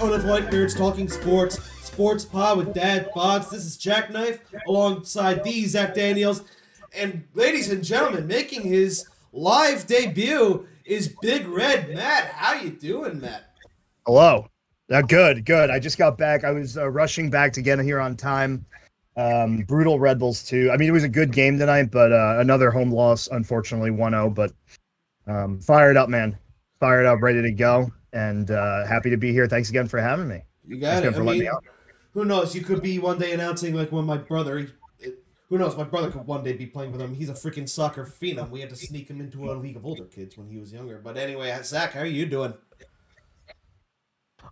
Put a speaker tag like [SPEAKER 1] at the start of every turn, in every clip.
[SPEAKER 1] Unemployed Nerds Talking Sports, Sports Pod with Dad Bods. This is Jackknife alongside the Zach Daniels. And ladies and gentlemen, making his live debut is Big Red Matt. How you doing, Matt?
[SPEAKER 2] Hello. Uh, good, good. I just got back. I was uh, rushing back to get here on time. Um, brutal Red Bulls too. I mean, it was a good game tonight, but uh, another home loss, unfortunately, 1-0. But um, fired up, man. Fired up, ready to go, and uh, happy to be here. Thanks again for having me.
[SPEAKER 1] You got
[SPEAKER 2] Thanks
[SPEAKER 1] it.
[SPEAKER 2] again
[SPEAKER 1] I
[SPEAKER 2] letting
[SPEAKER 1] mean,
[SPEAKER 2] me out.
[SPEAKER 1] who knows? You could be one day announcing like when my brother. It, who knows? My brother could one day be playing with him. He's a freaking soccer phenom. We had to sneak him into a league of older kids when he was younger. But anyway, Zach, how are you doing?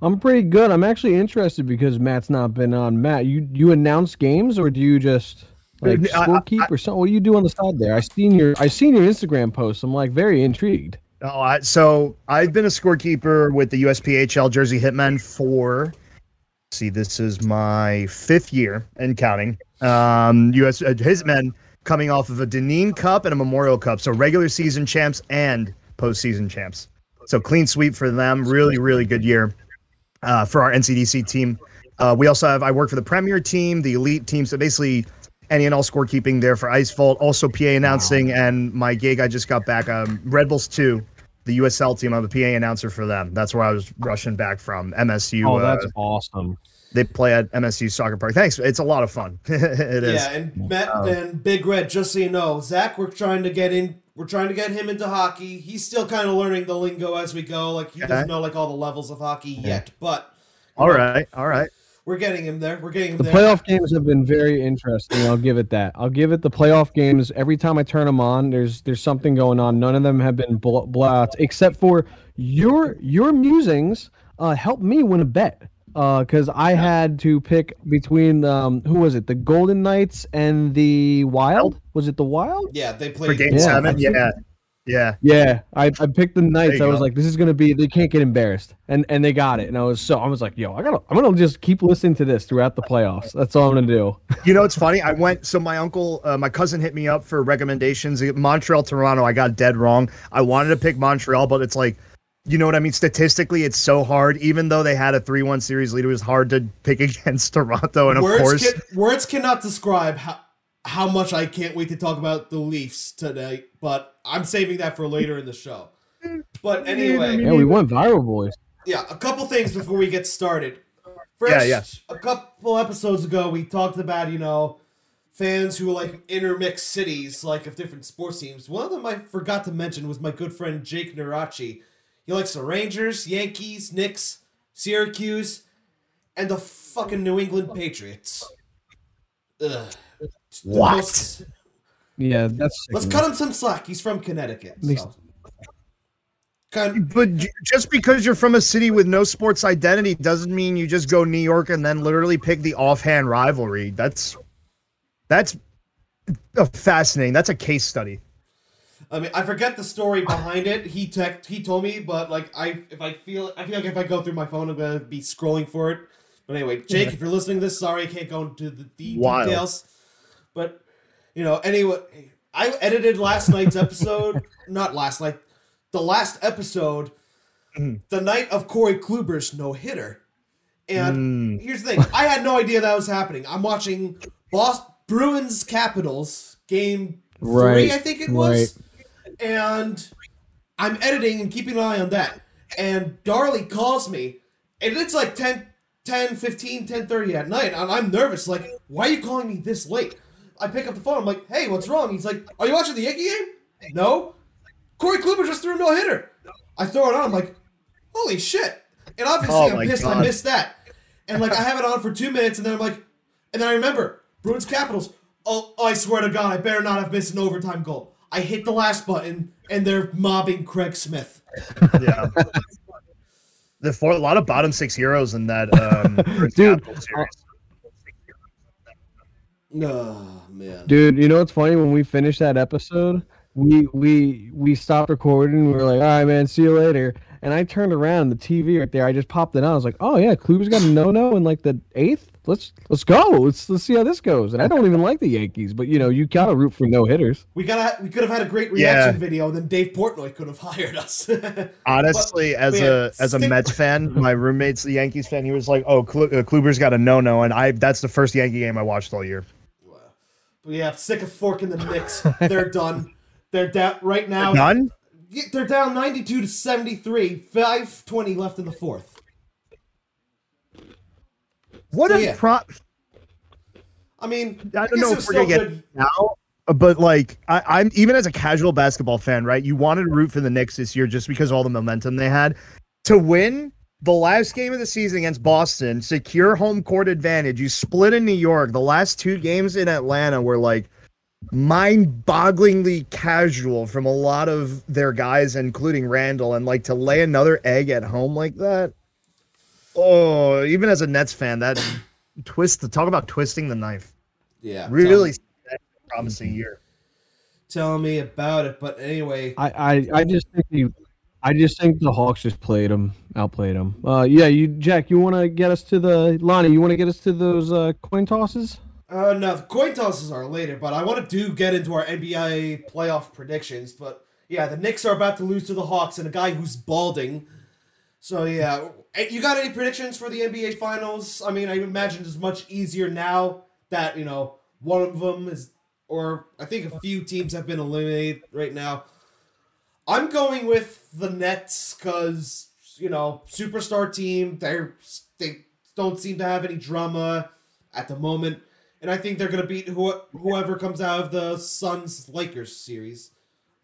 [SPEAKER 3] I'm pretty good. I'm actually interested because Matt's not been on. Matt, you you announce games or do you just like
[SPEAKER 2] I- I-
[SPEAKER 3] scorekeep or something? What do you do on the side there? I seen your I seen your Instagram post. I'm like very intrigued.
[SPEAKER 2] Oh, I, so I've been a scorekeeper with the USPHL Jersey Hitmen for. See, this is my fifth year and counting. Um, US uh, Hitmen coming off of a Dineen Cup and a Memorial Cup, so regular season champs and postseason champs. So clean sweep for them. Really, really good year uh, for our NCDC team. Uh, we also have I work for the Premier team, the Elite team. So basically, and all scorekeeping there for Ice Vault. Also PA announcing, and my gig I just got back. Um, Red Bulls two, the USL team. I'm a PA announcer for them. That's where I was rushing back from MSU.
[SPEAKER 3] Oh,
[SPEAKER 2] uh,
[SPEAKER 3] that's awesome.
[SPEAKER 2] they play at MSU Soccer Park. Thanks. It's a lot of fun. it is.
[SPEAKER 1] Yeah, and Matt and Big Red, just so you know, Zach, we're trying to get in. We're trying to get him into hockey. He's still kind of learning the lingo as we go. Like he doesn't know like all the levels of hockey yet, but
[SPEAKER 2] All right. All right.
[SPEAKER 1] We're getting him there. We're getting him
[SPEAKER 3] The
[SPEAKER 1] there.
[SPEAKER 3] playoff games have been very interesting. I'll give it that. I'll give it the playoff games. Every time I turn them on, there's there's something going on. None of them have been bl- blowouts, except for your your musings uh, helped me win a bet because I had to pick between um, who was it, the Golden Knights and the Wild? Was it the Wild?
[SPEAKER 1] Yeah, they
[SPEAKER 2] For
[SPEAKER 1] played.
[SPEAKER 2] game
[SPEAKER 3] Yeah,
[SPEAKER 2] seven. Yeah. Yeah.
[SPEAKER 3] Yeah, I, I picked the Knights. I was
[SPEAKER 2] go.
[SPEAKER 3] like, this is gonna be. They can't get embarrassed, and and they got it. And I was so I was like, yo, I gotta. I'm gonna just keep listening to this throughout the playoffs. That's all I'm gonna do.
[SPEAKER 2] You know, it's funny. I went. So my uncle, uh, my cousin, hit me up for recommendations. Montreal, Toronto. I got dead wrong. I wanted to pick Montreal, but it's like, you know what I mean. Statistically, it's so hard. Even though they had a three-one series lead, it was hard to pick against Toronto. And of
[SPEAKER 1] words
[SPEAKER 2] course,
[SPEAKER 1] can, words cannot describe how how much I can't wait to talk about the Leafs today. But I'm saving that for later in the show. But anyway,
[SPEAKER 3] Yeah, we went viral, boys.
[SPEAKER 1] yeah, a couple things before we get started. First,
[SPEAKER 2] Yeah,
[SPEAKER 1] a couple episodes ago, we talked about you know fans who like intermix cities, like of different sports teams. One of them I forgot to mention was my good friend Jake Narachi. He likes the Rangers, Yankees, Knicks, Syracuse, and the fucking New England Patriots. Ugh. The
[SPEAKER 2] What?
[SPEAKER 1] most-
[SPEAKER 3] Yeah, that's.
[SPEAKER 1] let's cut him some slack. He's from Connecticut. So. Kind
[SPEAKER 2] but just because you're from a city with no sports identity doesn't mean you just go New York and then literally pick the offhand rivalry. That's that's a fascinating. That's a case study.
[SPEAKER 1] I mean, I forget the story behind it. He tech he told me, but like I, if I feel, I feel like if I go through my phone, I'm gonna be scrolling for it. But anyway, Jake, if you're listening to this, sorry I can't go into the, the
[SPEAKER 2] Wild.
[SPEAKER 1] details. But you know, anyway, I edited last night's episode. not last night, the last episode,
[SPEAKER 2] Mhm.
[SPEAKER 1] the night of Corey Kluber's no hitter. And
[SPEAKER 2] Mm.
[SPEAKER 1] here's the thing: I had no idea that was happening. I'm watching Boston Bruins Capitals game three,
[SPEAKER 3] Right,
[SPEAKER 1] I think it was, and I'm editing and keeping an eye on that. And Darley calls me, and it's like 10, 10 15, 10 30 at night, and I'm nervous. Like, why are you calling me this late? I pick up the phone. I'm like, hey, what's wrong? He's like, are you watching the Yankee game? No. Corey Kluber just threw a no hitter. I throw it on. I'm like, holy shit. And obviously,
[SPEAKER 2] Oh
[SPEAKER 1] I'm
[SPEAKER 2] my
[SPEAKER 1] pissed I missed that. And like, I have it on for two minutes, and then I'm like, and then I remember Bruins Capitals. Oh, I swear to God, I better not have missed an overtime goal. I hit the last button, and they're mobbing Craig Smith.
[SPEAKER 2] Yeah. The four, a lot of bottom six heroes in that um,
[SPEAKER 3] Dude,
[SPEAKER 2] Capitals series.
[SPEAKER 1] Oh man.
[SPEAKER 3] Dude, you know what's funny? When we finished that episode, we we we stopped recording. We were like, "All right, man, see you later." And I turned around, the TV right there. I just popped it on. I was like, "Oh yeah, Kluber's got a no no in like the eighth, let's let's go. Let's let's see how this goes. And I don't even like the Yankees, but you know, you gotta root for no hitters.
[SPEAKER 1] We gotta we could have had a great reaction video, then Dave Portnoy could have hired us.
[SPEAKER 2] Honestly,
[SPEAKER 1] But-
[SPEAKER 2] as
[SPEAKER 1] but yeah,
[SPEAKER 2] a as a
[SPEAKER 1] stick-
[SPEAKER 2] Mets fan, my roommate's the Yankees fan. He was like, "Oh, Klu- uh, Kluber's got a no no," and I that's the first Yankee game I watched all year.
[SPEAKER 1] Yeah, sick of fork in the Knicks. They're done. They're down right now.
[SPEAKER 2] None.
[SPEAKER 1] Yeah, They're down 92 to 73. 520 left in the fourth.
[SPEAKER 2] What
[SPEAKER 1] So,
[SPEAKER 2] a
[SPEAKER 1] yeah.
[SPEAKER 2] pro.
[SPEAKER 1] I mean,
[SPEAKER 2] I don't know if we're gonna get now, but like I, I'm even as a casual basketball fan, right? You wanted to root for the Knicks this year just because of all the momentum they had to win the last game of the season against Boston, secure home court advantage. You split in New York. The last two games in Atlanta were like mind-bogglingly casual from a lot of their guys, including Randle, and like to lay another egg at home like that. Oh, even as a Nets fan, that twist. Talk about twisting the knife
[SPEAKER 1] Yeah.
[SPEAKER 2] really promising year.
[SPEAKER 1] Tell, tell me about it. But anyway,
[SPEAKER 3] I I, I just think the I just think the Hawks just played them, outplayed them. Uh, yeah, you Jack, you want to get us to the Lonnie? You want to get us to those uh, coin tosses?
[SPEAKER 1] uh, no, coin tosses are later, but I want to do get into our NBA playoff predictions. But yeah, the Knicks are about to lose to the Hawks and a guy who's balding. So yeah, Eh, you got any predictions for the NBA Finals? I mean, I imagine it's much easier now that you know one of them is, or I think a few teams have been eliminated right now. I'm going with the Nets because you know superstar team. They're they don't seem to have any drama at the moment, and I think they're gonna beat who, whoever comes out of the Suns Lakers series.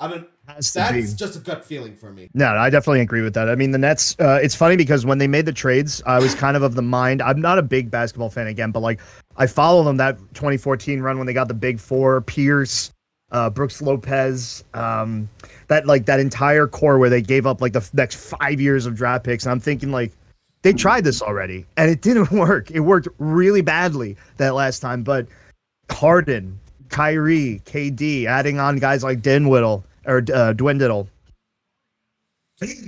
[SPEAKER 1] I don't. That's just a gut feeling for me.
[SPEAKER 2] No, I definitely agree with that. I mean, the Nets. Uh, it's funny because when they made the trades, I was kind of of the mind. I'm not a big basketball fan again, but like I follow them that 2014 run when they got the big four: Pierce, uh, Brooks Lopez. Um, that like that entire core where they gave up like the f- next five years of draft picks. And I'm thinking like they tried this already and it didn't work. It worked really badly that last time. But Harden, Kyrie, KD, adding on guys like Dinwiddie or uh, Dwindle.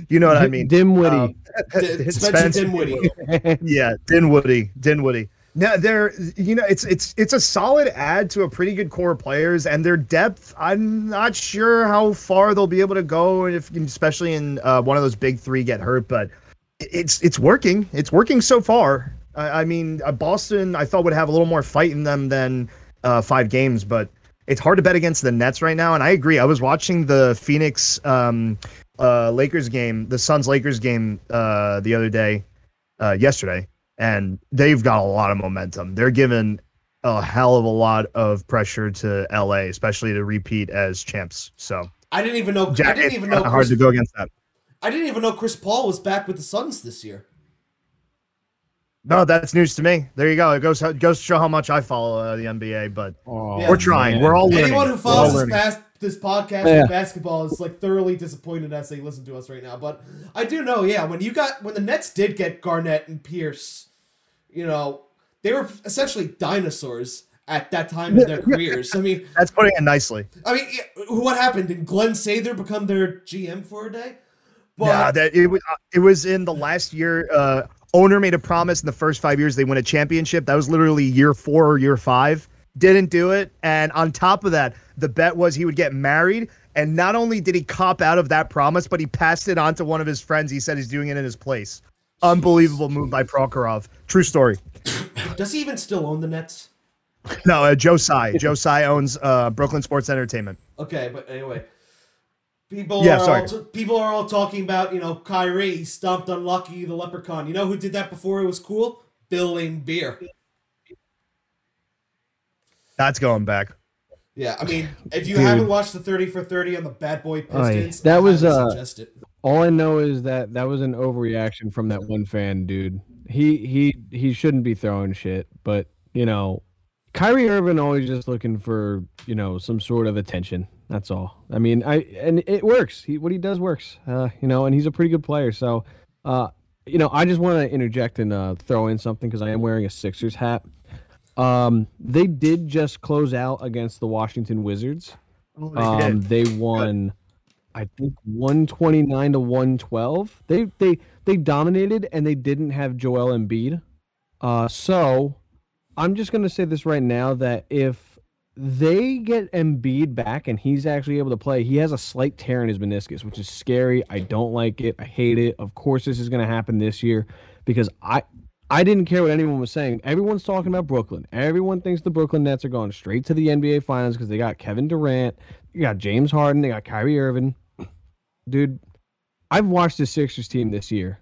[SPEAKER 2] You know what I mean?
[SPEAKER 3] Dimwitty.
[SPEAKER 2] Um,
[SPEAKER 1] D- Spencer Dinwiddie.
[SPEAKER 2] yeah, Dinwiddie, Dinwiddie. No, they're you know it's it's it's a solid add to a pretty good core of players, and their depth. I'm not sure how far they'll be able to go, if especially in uh, one of those big three get hurt. But it's it's working. It's working so far. I, I mean, uh, Boston I thought would have a little more fight in them than uh, five games, but it's hard to bet against the Nets right now. And I agree. I was watching the Phoenix um, uh, Lakers game, the Suns Lakers game uh, the other day, uh, yesterday, and they've got a lot of momentum. They're given a hell of a lot of pressure to LA, especially to repeat as champs. So
[SPEAKER 1] I didn't even know. I didn't even
[SPEAKER 2] kinda
[SPEAKER 1] know.
[SPEAKER 2] hard to go against that.
[SPEAKER 1] I didn't even know Chris Paul was back with the Suns this year.
[SPEAKER 2] No, that's news to me. There you go. It goes goes to show how much I follow uh, the NBA, but
[SPEAKER 3] Oh,
[SPEAKER 1] Yeah.
[SPEAKER 2] we're trying.
[SPEAKER 3] man.
[SPEAKER 2] We're all learning.
[SPEAKER 1] Anyone who
[SPEAKER 2] We're
[SPEAKER 1] follows
[SPEAKER 2] all
[SPEAKER 1] this
[SPEAKER 2] learning.
[SPEAKER 1] past this podcast
[SPEAKER 3] Yeah.
[SPEAKER 1] of basketball is like thoroughly disappointed as they listen to us right now. But I do know, yeah, when you got when the Nets did get Garnett and Pierce, you know, they were essentially dinosaurs at that time in their careers. I mean,
[SPEAKER 2] That's putting it nicely.
[SPEAKER 1] I mean, what happened? Did Glen Sather become their GM for a day? But
[SPEAKER 2] yeah, that it was. It was in the last year. Uh, owner made a promise in the first five years they win a championship. That was literally year four or year five. Didn't do it, and on top of that, the bet was he would get married. And not only did he cop out of that promise, but he passed it on to one of his friends. He said he's doing it in his place. Unbelievable move by Prokhorov. True story.
[SPEAKER 1] does he even still own the Nets?
[SPEAKER 2] No, uh, Joe Tsai. Joe Tsai owns uh, Brooklyn Sports Entertainment.
[SPEAKER 1] Okay, but anyway, people
[SPEAKER 2] Yeah,
[SPEAKER 1] are
[SPEAKER 2] sorry.
[SPEAKER 1] all t- people are all talking about you know Kyrie stomped on Lucky the Leprechaun. You know who did that before it was cool? Bill Laimbeer.
[SPEAKER 2] That's going back.
[SPEAKER 1] Yeah, I mean, if you
[SPEAKER 3] Dude.
[SPEAKER 1] haven't watched the thirty for thirty on the Bad Boy Pistons,
[SPEAKER 3] that
[SPEAKER 1] I
[SPEAKER 3] was, uh,
[SPEAKER 1] suggest it.
[SPEAKER 3] All I know is that that was an overreaction from that one fan, dude. He he he shouldn't be throwing shit, but you know, Kyrie Irving always just looking for you know some sort of attention. That's all. I mean, I and it works. He what he does works. Uh, you know, and he's a pretty good player. So, uh, you know, I just want to interject and uh, throw in something because I am wearing a Sixers hat. Um, they did just close out against the Washington Wizards. Um, they won, I think, one twenty nine to one twelve. They they they dominated, and they didn't have Joel Embiid. Uh, so I'm just gonna say this right now that if they get Embiid back and he's actually able to play, he has a slight tear in his meniscus, which is scary. I don't like it. I hate it. Of course, this is gonna happen this year because I I didn't care what anyone was saying. Everyone's talking about Brooklyn. Everyone thinks the Brooklyn Nets are going straight to the NBA Finals because they got Kevin Durant, you got James Harden, they got Kyrie Irving. Dude, I've watched the Sixers team this year.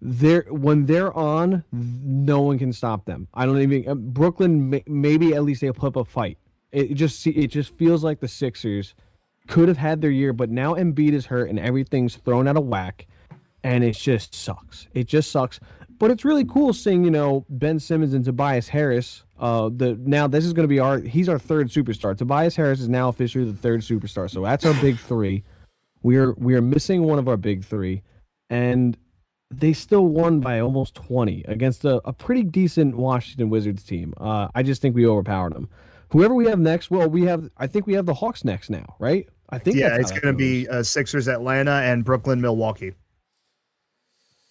[SPEAKER 3] They're when they're on, no one can stop them. I don't even uh, Brooklyn. Maybe at least they'll put up a fight. It just it just feels like the Sixers could have had their year, but now Embiid is hurt and everything's thrown out of whack, and it just sucks. It just sucks. But it's really cool seeing you know Ben Simmons and Tobias Harris. Uh, the now this is going to be our he's our third superstar. Tobias Harris is now officially the third superstar, so that's our big three. We're we are missing one of our big three, and they still won by almost 20 against a, a pretty decent Washington Wizards team. Uh, I just think we overpowered them. Whoever we have next, well, we have, I think we have the Hawks next now, right? I think,
[SPEAKER 2] yeah, it's going to be uh, Sixers, Atlanta, and Brooklyn, Milwaukee.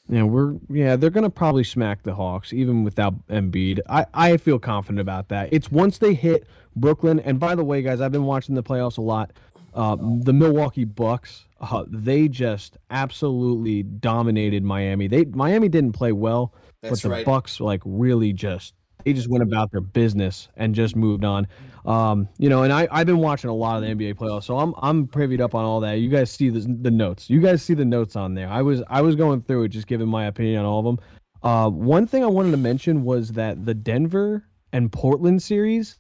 [SPEAKER 3] Yeah, we're yeah, they're gonna probably smack the Hawks even without Embiid. I I feel confident about that. It's once they hit Brooklyn, and by the way, guys, I've been watching the playoffs a lot. Uh, the Milwaukee Bucks uh, they just absolutely dominated Miami. They Miami didn't play well, That's but the right. Bucks like really just they just went about their business and just moved on. Um, you know, and I I've been watching a lot of the NBA playoffs, so I'm I'm privied up on all that. You guys see the, the notes. You guys see the notes on there. I was I was going through it, just giving my opinion on all of them. Uh, one thing I wanted to mention was that the Denver and Portland series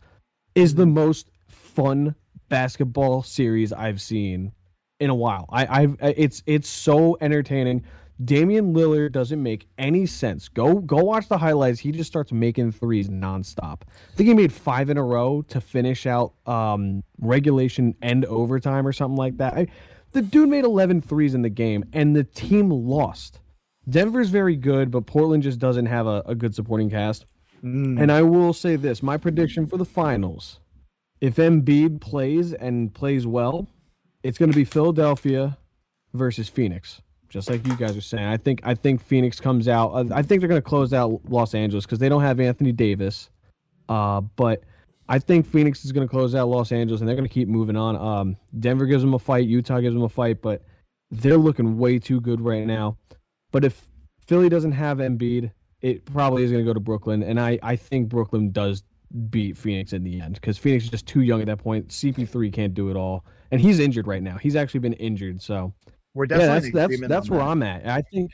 [SPEAKER 3] is the most fun basketball series I've seen in a while. I, I've it's it's so entertaining. Damian Lillard doesn't make any sense. Go go watch the highlights. He just starts making threes nonstop. I think he made five in a row to finish out um, regulation and overtime or something like that. I, the dude made 11 threes in the game, and the team lost. Denver's very good, but Portland just doesn't have a, a good supporting cast. Mm. And I will say this: my prediction for the finals, if Embiid plays and plays well, it's going to be Philadelphia versus Phoenix, just like you guys are saying. I think I think Phoenix comes out. Uh, I think they're going to close out Los Angeles because they don't have Anthony Davis. Uh, but I think Phoenix is going to close out Los Angeles, and they're going to keep moving on. Um, Denver gives them a fight. Utah gives them a fight, but they're looking way too good right now. But if Philly doesn't have Embiid, it probably is going to go to Brooklyn, and I I think Brooklyn does beat Phoenix in the end because Phoenix is just too young at that point. CP3 can't do it all and he's injured right now. He's actually been injured, so
[SPEAKER 2] we're definitely
[SPEAKER 3] yeah, that's that's, that's where that. I'm at. I think,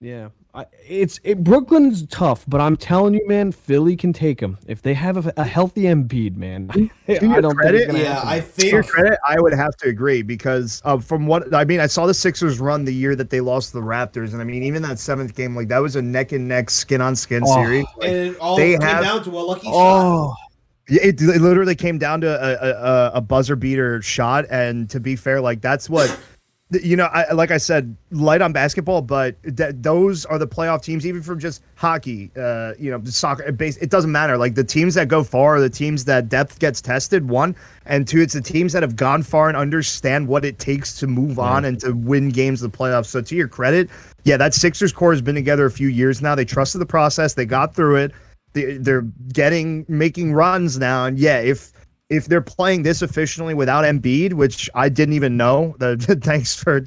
[SPEAKER 3] yeah, I, it's it, Brooklyn's tough, but I'm telling you, man, Philly can take them if they have a, a healthy Embiid, man.
[SPEAKER 2] I don't credit, yeah, I think to your credit, I would have to agree because uh, from what I mean, I saw the Sixers run the year that they lost the Raptors, and I mean, even that seventh game, like that was a neck and neck, skin on skin oh, series.
[SPEAKER 1] Like, and it all they came have, down to a lucky oh, shot.
[SPEAKER 2] It, it literally came down to a, a, a buzzer beater shot, and to be fair, like that's what you know. I, like I said, light on basketball, but th- those are the playoff teams. Even from just hockey, uh, you know, soccer, base, it doesn't matter. Like the teams that go far are the teams that depth gets tested. One and two, it's the teams that have gone far and understand what it takes to move yeah. on and to win games in the playoffs. So to your credit, yeah, that Sixers core has been together a few years now. They trusted the process. They got through it they're getting making runs now, and yeah, if if they're playing this efficiently without Embiid, which I didn't even know, the, thanks for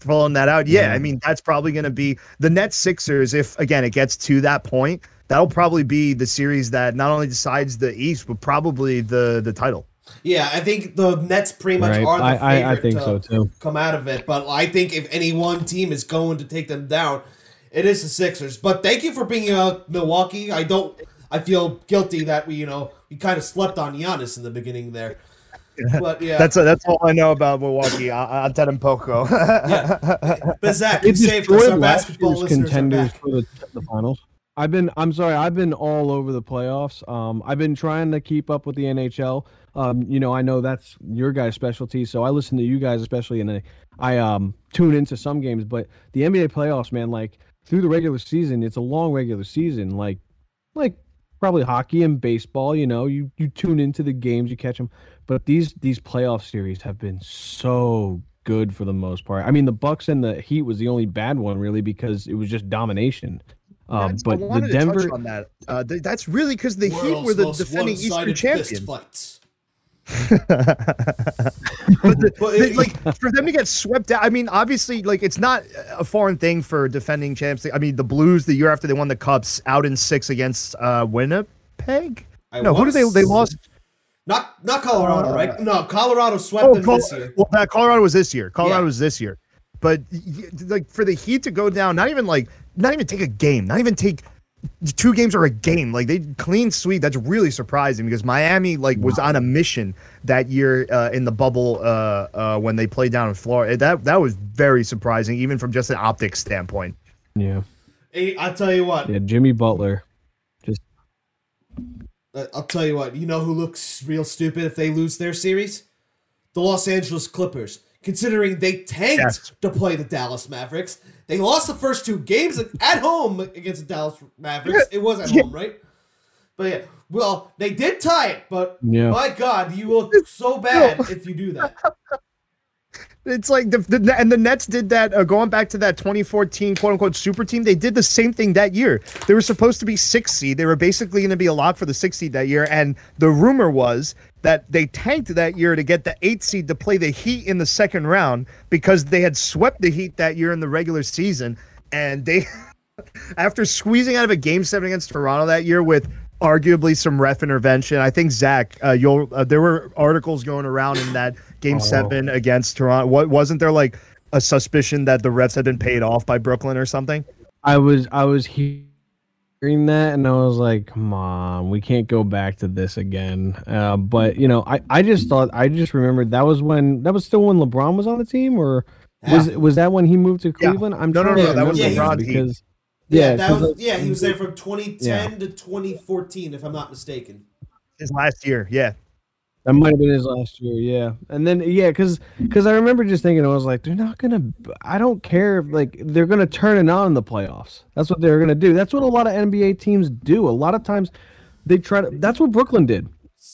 [SPEAKER 2] pulling that out. Yeah, yeah. I mean that's probably going to be the Nets Sixers. If again it gets to that point, that'll probably be the series that not only decides the East, but probably the the title.
[SPEAKER 1] Yeah, I think the Nets pretty much right. are the I, favorite I, I think to so too. come out of it. But I think if any one team is going to take them down, it is the Sixers. But thank you for bringing up Milwaukee. I don't. I feel guilty that we, you know, we kind of slept on Giannis in the beginning there. But yeah,
[SPEAKER 2] that's a, that's all I know about Milwaukee. I, I him poco.
[SPEAKER 1] yeah, but Zach, you saved us. Our basketball contenders for
[SPEAKER 3] the, the finals. I've been I'm sorry, I've been all over the playoffs. Um, I've been trying to keep up with the NHL. Um, you know, I know that's your guys' specialty, so I listen to you guys especially, and I, I um tune into some games. But the NBA playoffs, man, like through the regular season, it's a long regular season. Like, like probably hockey and baseball. You know, you you tune into the games, you catch them. But these these playoff series have been so good for the most part. I mean, the Bucks and the Heat was the only bad one really because it was just domination. Um, but
[SPEAKER 2] I wanted
[SPEAKER 3] the
[SPEAKER 2] to touch
[SPEAKER 3] Denver,
[SPEAKER 2] on that. Uh, th- that's really because the Heat were the defending Eastern
[SPEAKER 1] one-sided fist
[SPEAKER 2] champion.
[SPEAKER 1] fights.
[SPEAKER 2] But the,
[SPEAKER 1] it-
[SPEAKER 2] like for them to get swept out, I mean, obviously, like it's not a foreign thing for defending champs. I mean, the Blues the year after they won the cups, out in six against uh, Winnipeg.
[SPEAKER 1] I
[SPEAKER 2] no, who did they? They lost.
[SPEAKER 1] Not not Colorado,
[SPEAKER 2] Uh,
[SPEAKER 1] right? No, Colorado swept
[SPEAKER 2] Oh,
[SPEAKER 1] them
[SPEAKER 2] Col-
[SPEAKER 1] this year.
[SPEAKER 2] well, that Colorado was this year. Colorado
[SPEAKER 1] Yeah.
[SPEAKER 2] was this year. But like for the Heat to go down, not even like, not even take a game, not even take two games are a game. Like they clean sweep. That's really surprising because Miami like was on a mission that year uh, in the bubble uh, uh, when they played down in Florida. That that was very surprising, even from just an optics standpoint.
[SPEAKER 3] yeah,
[SPEAKER 1] Hey, I'll tell you what.
[SPEAKER 3] yeah, Jimmy Butler.
[SPEAKER 1] Just. I'll tell you what. You know who looks real stupid if they lose their series? The Los Angeles Clippers. Considering they tanked
[SPEAKER 2] Yes.
[SPEAKER 1] to play the Dallas Mavericks, they lost the first two games at home against the Dallas Mavericks. It was at home, right? But yeah, well, they did tie it, but
[SPEAKER 3] Yeah.
[SPEAKER 1] my God, you look so bad if you do that.
[SPEAKER 2] It's like the, the and the Nets did that uh, going back to that 2014 quote unquote super team. They did the same thing that year. They were supposed to be six seed. They were basically going to be a lock for the six seed that year. And the rumor was that they tanked that year to get the eight seed to play the Heat in the second round because they had swept the Heat that year in the regular season. And they, after squeezing out of a game seven against Toronto that year with arguably some ref intervention. I think Zach, uh, you'll uh, there were articles going around in that game
[SPEAKER 3] Oh.
[SPEAKER 2] seven against Toronto. What wasn't there like a suspicion that the refs had been paid off by Brooklyn or something?
[SPEAKER 3] I was I was hearing that and I was like, "Mom, we can't go back to this again. Uh, but you know, I, I just thought I just remembered that was when that was still when LeBron was on the team, or was was that when he moved to
[SPEAKER 2] Yeah.
[SPEAKER 3] Cleveland? I'm
[SPEAKER 2] No, no,
[SPEAKER 3] trying
[SPEAKER 1] no, that was LeBron
[SPEAKER 2] team.
[SPEAKER 3] because
[SPEAKER 1] Yeah,
[SPEAKER 3] yeah,
[SPEAKER 1] that
[SPEAKER 3] 'cause
[SPEAKER 1] was
[SPEAKER 3] the-
[SPEAKER 1] yeah. He was there from 2010 to 2014, if I'm not mistaken.
[SPEAKER 2] His last year, yeah.
[SPEAKER 3] That might have been his last year, yeah. And then yeah, because because I remember just thinking I was like, they're not gonna. I don't care if like they're gonna turn it on in the playoffs. That's what they're gonna do. That's what a lot of NBA teams do. A lot of times they try to. That's what Brooklyn did.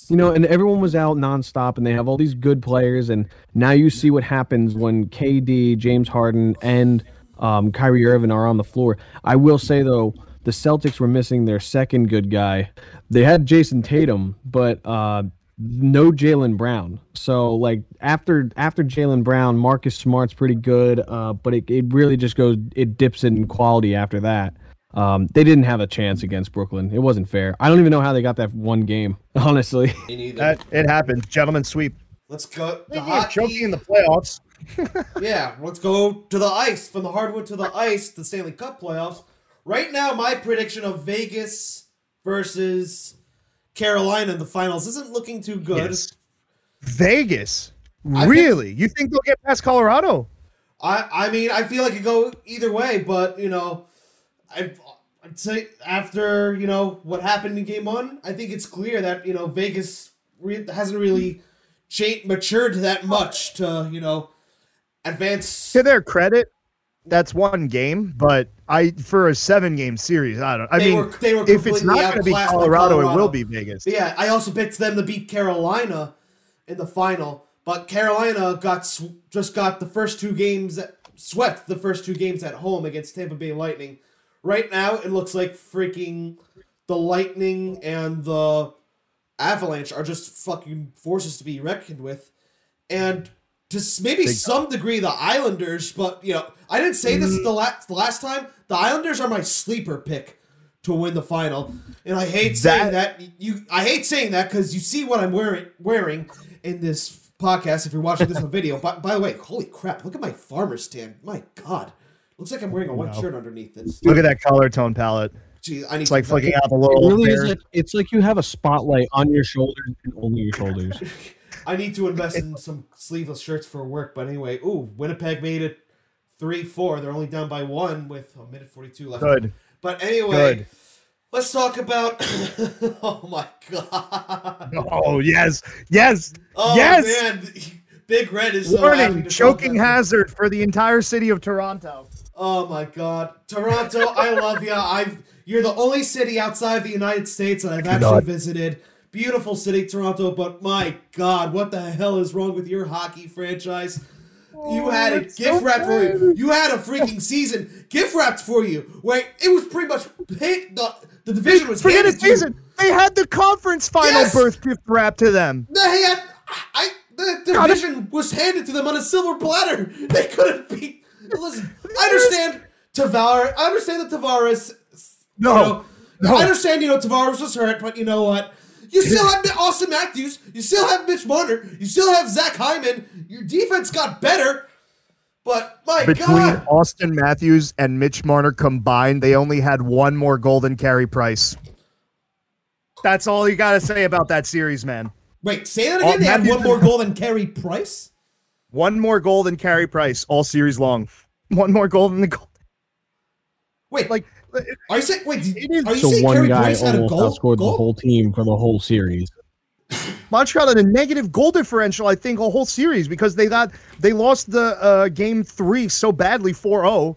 [SPEAKER 3] You know, and everyone was out nonstop, and they have all these good players, and now you see what happens when KD, James Harden, and um, Kyrie Irving are on the floor. I will say though, the Celtics were missing their second good guy. They had Jayson Tatum, but uh, no Jaylen Brown. So like after after Jaylen Brown, Marcus Smart's pretty good, uh, but it, it really just goes it dips in quality after that. Um, they didn't have a chance against Brooklyn. It wasn't fair. I don't even know how they got that one game, honestly.
[SPEAKER 2] That it happened. Gentlemen sweep.
[SPEAKER 1] Let's go. The
[SPEAKER 2] Yeah, choking in the playoffs.
[SPEAKER 1] yeah, let's go to the ice from the hardwood to the ice. The Stanley Cup playoffs. Right now, my prediction of Vegas versus Carolina in the finals isn't looking too good.
[SPEAKER 2] Yes. Vegas.
[SPEAKER 1] I
[SPEAKER 2] Really? You think they'll get past Colorado?
[SPEAKER 1] I I mean, I feel like it go either way, but you know, I I'd say after you know what happened in Game One, I think it's clear that you know Vegas re- hasn't really cha- matured that much to you know advance.
[SPEAKER 2] To their credit, that's one game, but I for a seven game series, I don't. I
[SPEAKER 1] They
[SPEAKER 2] mean,
[SPEAKER 1] were- they were
[SPEAKER 2] if it's not going to be
[SPEAKER 1] by
[SPEAKER 2] Colorado, it will be Vegas.
[SPEAKER 1] But yeah, I also picked them to beat Carolina in the final, but Carolina got sw- just got the first two games swept the first two games at home against Tampa Bay Lightning. Right now, it looks like freaking the Lightning and the Avalanche are just fucking forces to be reckoned with, and to maybe some degree the Islanders. But you know, I didn't say this
[SPEAKER 2] Mm.
[SPEAKER 1] the last the last time. The Islanders are my sleeper pick to win the final, and I hate saying that. You, I hate saying that because you see what I'm wearing wearing in this podcast. If you're watching this on video, by, by the way, holy crap! Look at my farmer stand. My God, looks like I'm wearing a white
[SPEAKER 2] Wow.
[SPEAKER 1] shirt underneath this.
[SPEAKER 2] Look at that color tone palette.
[SPEAKER 1] Gee, I need
[SPEAKER 2] It's like flicking out the
[SPEAKER 3] It
[SPEAKER 2] little.
[SPEAKER 3] really is. Like, it's like you have a spotlight on your shoulders and only your shoulders.
[SPEAKER 1] I need to invest in some sleeveless shirts for work. But anyway, ooh, Winnipeg made it three four. They're only down by one with a minute forty two left.
[SPEAKER 2] Good.
[SPEAKER 1] But anyway,
[SPEAKER 2] Good.
[SPEAKER 1] let's talk about. oh my god!
[SPEAKER 2] Oh yes, yes,
[SPEAKER 1] Oh
[SPEAKER 2] yes.
[SPEAKER 1] man, Big Red is
[SPEAKER 2] Warning: choking hazard for the entire city of Toronto.
[SPEAKER 1] Oh my god, Toronto! I love you. I've you're the only city outside of the United States that I've actually visited. Beautiful city, Toronto. But my god, what the hell is wrong with your hockey franchise? You oh, had it
[SPEAKER 3] that's
[SPEAKER 1] gift
[SPEAKER 3] so
[SPEAKER 1] wrapped for you. You had a freaking season gift wrapped for you. Wait, it was pretty much hit, the the division was
[SPEAKER 2] Forget
[SPEAKER 1] handed
[SPEAKER 2] the season. They had the conference final
[SPEAKER 1] Yes!
[SPEAKER 2] birth gift wrapped to them.
[SPEAKER 1] They had I the division was handed to them on a silver platter. They couldn't beat. Listen, I understand Tavares. I understand that Tavares.
[SPEAKER 2] No,
[SPEAKER 1] you know,
[SPEAKER 2] no.
[SPEAKER 1] I understand. You know Tavares was hurt, but you know what? You still have Auston Matthews. You still have Mitch Marner. You still have Zach Hyman. Your defense got better, but my
[SPEAKER 2] Between
[SPEAKER 1] God,
[SPEAKER 2] Auston Matthews and Mitch Marner combined, they only had one more golden Carey Price. That's all you got to say about that series, man.
[SPEAKER 1] wait, say that again. They had one more goal than Carey Price.
[SPEAKER 2] One more golden Carey Price all series long. One more golden the goal.
[SPEAKER 1] Wait,
[SPEAKER 2] Like
[SPEAKER 1] are you saying? Wait,
[SPEAKER 2] It is-
[SPEAKER 1] are you
[SPEAKER 3] So
[SPEAKER 1] saying
[SPEAKER 3] one
[SPEAKER 1] Carey
[SPEAKER 3] guy
[SPEAKER 1] Price had a
[SPEAKER 3] almost
[SPEAKER 1] goal?
[SPEAKER 3] outscored the whole team for the whole series.
[SPEAKER 2] Montreal had a negative goal differential, I think, a whole series because they got they lost the uh, game three so badly 4-0.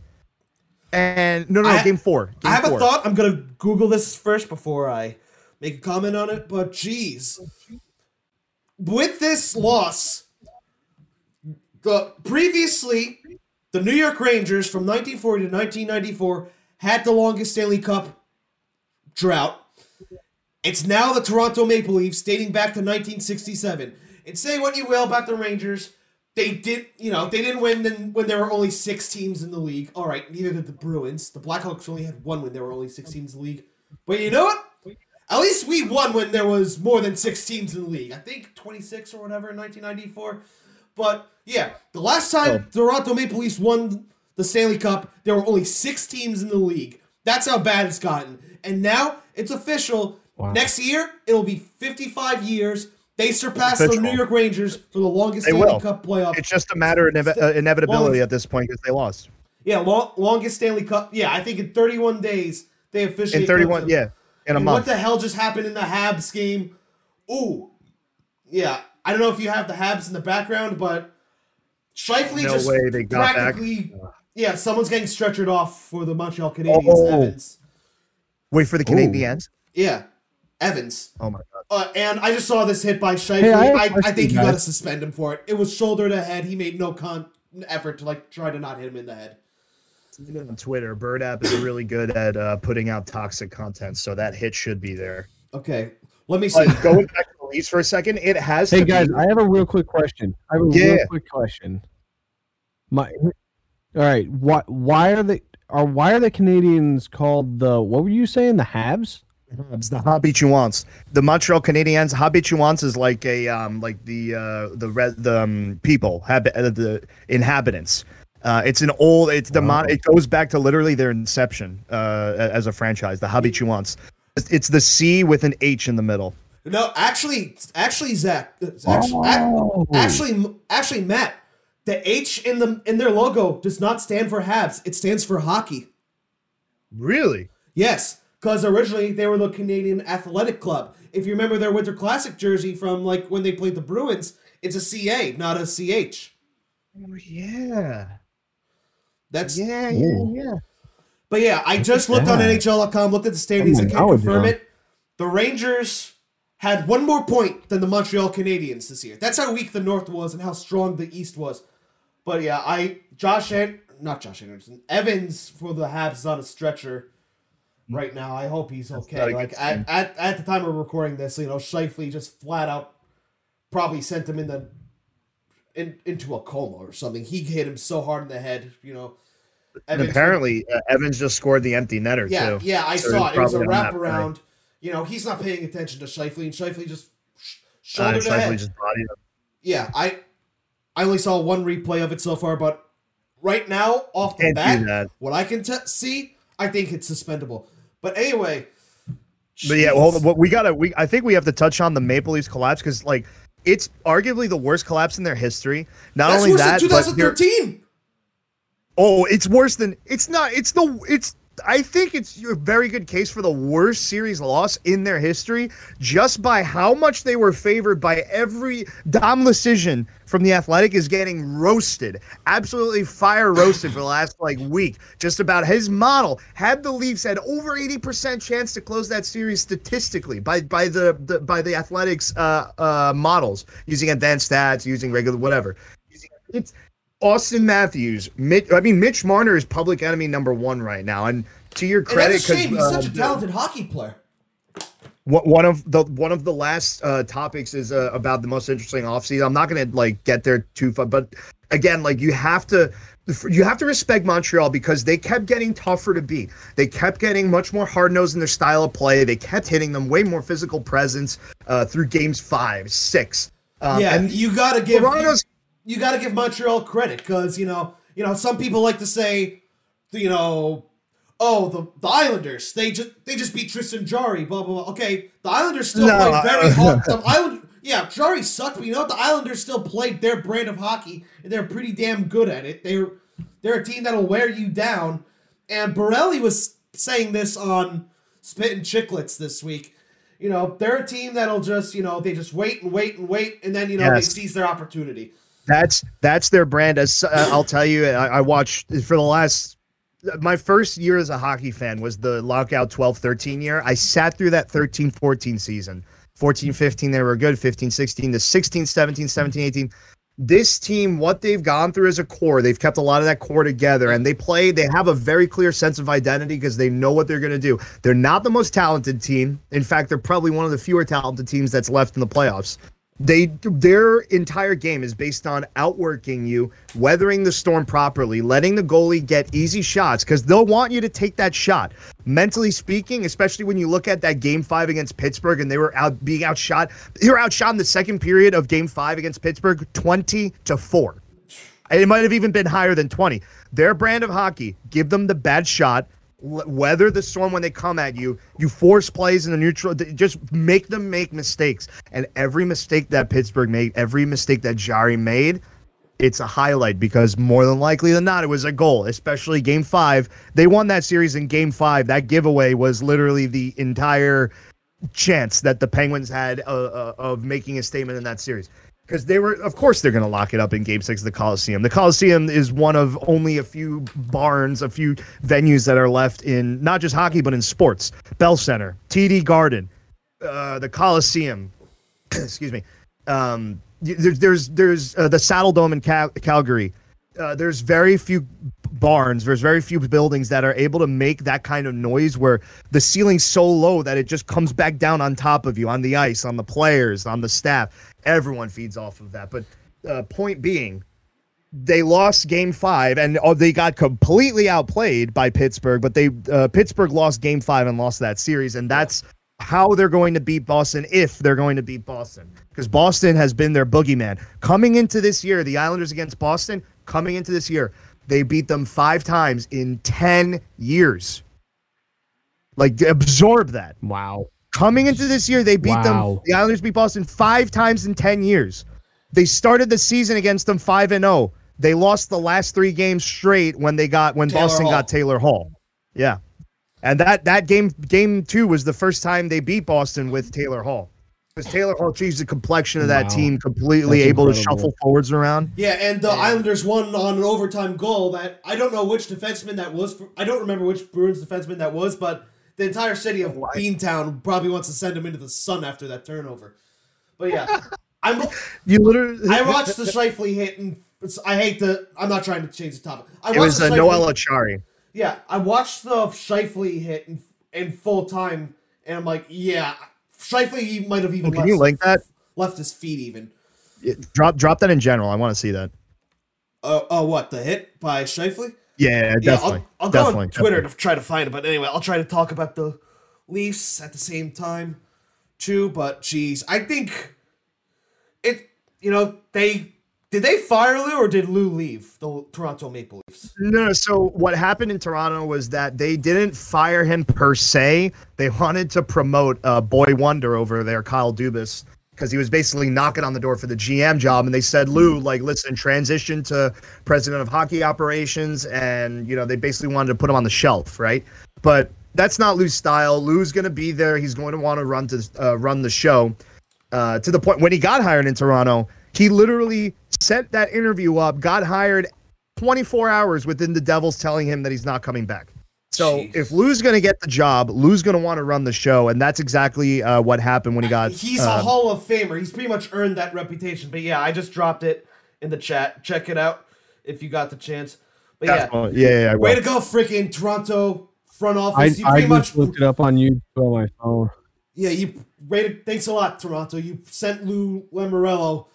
[SPEAKER 2] And no, no, no
[SPEAKER 1] I-
[SPEAKER 2] game four. Game
[SPEAKER 1] I have
[SPEAKER 2] four.
[SPEAKER 1] a thought. I'm gonna Google this first before I make a comment on it. But geez, with this loss, the previously the New York Rangers from 1940 to 1994 had the longest Stanley Cup drought. It's now the Toronto Maple Leafs, dating back to 1967. And say what you will about the Rangers, they did, you know, they didn't win then when there were only six teams in the league. All right, neither did the Bruins. The Blackhawks only had one when there were only six teams in the league. But you know what? At least we won when there was more than six teams in the league. I think 26 or whatever in 1994. But yeah, the last time Toronto Maple Leafs won the Stanley Cup, there were only six teams in the league. That's how bad it's gotten. And now it's official.
[SPEAKER 3] Wow.
[SPEAKER 1] Next year, it'll be 55 years. They surpassed the New York Rangers for the longest
[SPEAKER 2] They
[SPEAKER 1] Stanley
[SPEAKER 2] will.
[SPEAKER 1] Cup playoff.
[SPEAKER 2] It's just a matter of inev- uh, inevitability
[SPEAKER 1] Longest-
[SPEAKER 2] at this point because they lost.
[SPEAKER 1] yeah, long, longest Stanley Cup. Yeah, I think in 31 days they officially
[SPEAKER 2] In 31, yeah, in a
[SPEAKER 1] And what the hell just happened in the Habs game? Ooh, yeah. I don't know if you have the Habs in the background, but Scheifele
[SPEAKER 2] No
[SPEAKER 1] just
[SPEAKER 2] way they got back.
[SPEAKER 1] Practically. Yeah, someone's getting stretchered off for the Montreal Canadiens.
[SPEAKER 2] Oh.
[SPEAKER 1] Evans.
[SPEAKER 2] Wait for the Canadiens.
[SPEAKER 1] Yeah, Evans.
[SPEAKER 2] Oh my god.
[SPEAKER 1] Uh, and I just saw this hit by Scheifele.
[SPEAKER 3] Hey, I have a
[SPEAKER 1] I, I,
[SPEAKER 3] question,
[SPEAKER 1] think you got to suspend him for it. It was shoulder to head. He made no con effort to like try to not hit him in the head.
[SPEAKER 2] Even on Twitter, Bird App is really good at uh, putting out toxic content, so that hit should be there.
[SPEAKER 1] Okay, let me see.
[SPEAKER 2] But going back to the Leafs for a second, it has
[SPEAKER 3] Hey
[SPEAKER 2] to
[SPEAKER 3] guys,
[SPEAKER 2] be.
[SPEAKER 3] I have a real quick question. I have a
[SPEAKER 2] Yeah.
[SPEAKER 3] real quick question. My, all right. Why why are the are why are the Canadians called the what were you saying the Habs?
[SPEAKER 2] It's the habituants. The Montreal Canadiens habituants is like a um like the uh the red the um, people hab- uh, the inhabitants. Uh, it's an old. It's the mon- It goes back to literally their inception uh, as a franchise. The habituants. It's, it's the C with an H in the middle.
[SPEAKER 1] No, actually, actually, Zach, actually,
[SPEAKER 3] Oh.
[SPEAKER 1] actually, actually, Matt, the H in the in their logo does not stand for Habs. It stands for hockey.
[SPEAKER 2] Really?
[SPEAKER 1] Yes, because originally they were the Canadian Athletic Club. If you remember their Winter Classic jersey from like when they played the Bruins, it's a CA, not a CH.
[SPEAKER 2] Oh yeah.
[SPEAKER 1] That's
[SPEAKER 2] Yeah. Yeah. Yeah.
[SPEAKER 1] But yeah, I just looked on? NHL.com, looked at the standings,
[SPEAKER 3] Oh my
[SPEAKER 1] and can't confirm
[SPEAKER 3] yeah.
[SPEAKER 1] it. The Rangers had one more point than the Montreal Canadiens this year. That's how weak the North was and how strong the East was. But yeah, I Josh An- not Josh Anderson Evans for the Habs is on a stretcher right now. I hope he's okay. Like at, at at the time of recording this, you know, Scheifele just flat out probably sent him in the in, into a coma or something. He hit him so hard in the head, you know.
[SPEAKER 2] And apparently, uh, Evans just scored the empty netter
[SPEAKER 1] yeah,
[SPEAKER 2] too.
[SPEAKER 1] yeah, I
[SPEAKER 2] So
[SPEAKER 1] saw it. It was a
[SPEAKER 2] probably on that
[SPEAKER 1] wraparound. You know, he's not paying attention to Scheifele, and Scheifele just sh-
[SPEAKER 2] Uh,
[SPEAKER 1] shoulder to
[SPEAKER 2] Scheifele
[SPEAKER 1] head.
[SPEAKER 2] just bodied him.
[SPEAKER 1] Yeah, I I only saw one replay of it so far, but right now, off the bat, what I can t- see, I think it's suspendable. But anyway,
[SPEAKER 2] But yeah, hold on. What we gotta, we I think we have to touch on the Maple Leafs collapse because like it's arguably the worst collapse in their history. Not
[SPEAKER 1] That's
[SPEAKER 2] only
[SPEAKER 1] worse
[SPEAKER 2] that,
[SPEAKER 1] than
[SPEAKER 2] but
[SPEAKER 1] 2013.
[SPEAKER 2] oh, it's worse than it's not. It's the it's. I think it's a very good case for the worst series loss in their history, just by how much they were favored by every Dom Luszczyszyn from the Athletic is getting roasted, absolutely fire roasted for the last like week, just about his model. Had the Leafs had over eighty percent chance to close that series statistically by by the, the by the Athletics uh, uh, models using advanced stats, using regular whatever. It's Auston Matthews, Mitch, I mean Mitch Marner is public enemy number one right now, and to your credit,
[SPEAKER 1] that's a
[SPEAKER 2] 'cause,
[SPEAKER 1] shame. He's
[SPEAKER 2] uh,
[SPEAKER 1] such a talented hockey player.
[SPEAKER 2] One one of the one of the last uh, topics is uh, about the most interesting offseason. I'm not going to like get there too far, but again, like you have to you have to respect Montreal because they kept getting tougher to beat. They kept getting much more hard nosed in their style of play. They kept hitting them way more physical presence uh, through games five, six. Um,
[SPEAKER 1] yeah,
[SPEAKER 2] and
[SPEAKER 1] you gotta give
[SPEAKER 2] Toronto's
[SPEAKER 1] you gotta give Montreal credit because you know you know some people like to say you know oh the, the Islanders they just they just beat Tristan Jarry blah blah blah. Okay the Islanders still
[SPEAKER 2] No,
[SPEAKER 1] played very hard the Island yeah Jarry sucked but you know what? The Islanders still played their brand of hockey and they're pretty damn good at it. They're they're a team that'll wear you down. And Borelli was saying this on Spit and Chicklets this week. You know they're a team that'll just you know they just wait and wait and wait and then you know
[SPEAKER 2] Yes.
[SPEAKER 1] they seize their opportunity
[SPEAKER 2] That's that's their brand. As uh, I'll tell you, I, I watched for the last. My first year as a hockey fan was the lockout 12 13 year. I sat through that 13 14 season. 14 15, they were good. 15 16 to 16 17 17 18. This team, what they've gone through as a core, they've kept a lot of that core together and they play, they have a very clear sense of identity because they know what they're going to do. They're not the most talented team. In fact, they're probably one of the fewer talented teams that's left in the playoffs. They their entire game is based on outworking you, weathering the storm properly, letting the goalie get easy shots because they'll want you to take that shot. Mentally speaking, especially when you look at that game five against Pittsburgh and they were out being outshot, they were outshot in the second period of game five against Pittsburgh, twenty to four. It might have even been higher than 20. Their brand of hockey, give them the bad shot, weather the storm when they come at you. You force plays in the neutral, just make them make mistakes. And every mistake that Pittsburgh made, every mistake that Jarry made, it's a highlight because more than likely than not, it was a goal, especially game five. They won that series in game five. That giveaway was literally the entire chance that the Penguins had uh, uh, of making a statement in that series. Because they were, of course, they're going to lock it up in Game Six of the Coliseum. The Coliseum is one of only a few barns, a few venues that are left in not just hockey but in sports. Bell Center, TD Garden, uh, the Coliseum. excuse me. Um, there's there's there's uh, the Saddle Dome in Cal- Calgary. Uh, there's very few barns. There's very few buildings that are able to make that kind of noise where the ceiling's so low that it just comes back down on top of you, on the ice, on the players, on the staff. Everyone feeds off of that. But uh, point being, they lost game five and oh, they got completely outplayed by Pittsburgh, but they uh, Pittsburgh lost game five and lost that series, and that's how they're going to beat Boston if they're going to beat Boston because Boston has been their boogeyman coming into this year. The Islanders against Boston coming into this year, they beat them five times in ten years. Like absorb that.
[SPEAKER 3] Wow.
[SPEAKER 2] Coming into this year, they beat
[SPEAKER 3] Wow.
[SPEAKER 2] them. The Islanders beat Boston five times in ten years. They started the season against them five and zero. They lost the last three games straight when they got when
[SPEAKER 1] Taylor
[SPEAKER 2] Boston
[SPEAKER 1] Hall.
[SPEAKER 2] got Taylor Hall. Yeah, and that that game game two was the first time they beat Boston with Taylor Hall. Because Taylor Hall changed the complexion of that
[SPEAKER 3] Wow.
[SPEAKER 2] team completely,
[SPEAKER 3] That's
[SPEAKER 2] able to shuffle forwards around.
[SPEAKER 1] Yeah, and the Islanders won on an overtime goal that I don't know which defenseman that was. For, I don't remember which Bruins defenseman that was, but the entire city of Beantown probably wants to send him into the sun after that turnover. But yeah, I'm.
[SPEAKER 2] You literally.
[SPEAKER 1] I watched the Scheifele hit, and it's, I hate the. I'm not trying to change the topic. I
[SPEAKER 2] It was
[SPEAKER 1] the
[SPEAKER 2] uh, Noel Achari.
[SPEAKER 1] Yeah, I watched the Scheifele hit in, in full time, and I'm like, yeah, Scheifele he might have even
[SPEAKER 2] Oh, can
[SPEAKER 1] left,
[SPEAKER 2] you link that?
[SPEAKER 1] left his feet even.
[SPEAKER 2] Drop drop that in general. I want to see that.
[SPEAKER 1] Uh, uh, what the hit by Scheifele?
[SPEAKER 2] Yeah, yeah, definitely.
[SPEAKER 1] I'll, I'll go
[SPEAKER 2] definitely,
[SPEAKER 1] on Twitter
[SPEAKER 2] definitely.
[SPEAKER 1] to try to find it. But anyway, I'll try to talk about the Leafs at the same time too. But geez, I think it. You know, they did they fire Lou or did Lou leave the Toronto Maple Leafs?
[SPEAKER 2] No, so what happened in Toronto was that they didn't fire him per se. They wanted to promote uh, Boy Wonder over there, Kyle Dubas, because he was basically knocking on the door for the GM job. And they said, Lou, like, listen, transition to president of hockey operations. And, you know, they basically wanted to put him on the shelf, right? But that's not Lou's style. Lou's going to be there. He's going to want to run to uh, run the show uh, to the point when he got hired in Toronto, he literally set that interview up, got hired 24 hours within the Devils telling him that he's not coming back. So
[SPEAKER 1] Jeez.
[SPEAKER 2] if Lou's going to get the job, Lou's going to want to run the show, and that's exactly uh, what happened when he got.
[SPEAKER 1] He's
[SPEAKER 2] uh,
[SPEAKER 1] a Hall of Famer. He's pretty much earned that reputation. But yeah, I just dropped it in the chat. Check it out. if you got the chance. But yeah,
[SPEAKER 2] yeah, yeah, yeah,
[SPEAKER 1] way to go, freaking Toronto front
[SPEAKER 3] I,
[SPEAKER 1] office. you
[SPEAKER 3] I just
[SPEAKER 1] much
[SPEAKER 3] looked it up on YouTube on my phone.
[SPEAKER 1] Yeah, you rated. Thanks a lot, Toronto. You sent Lou Lamorello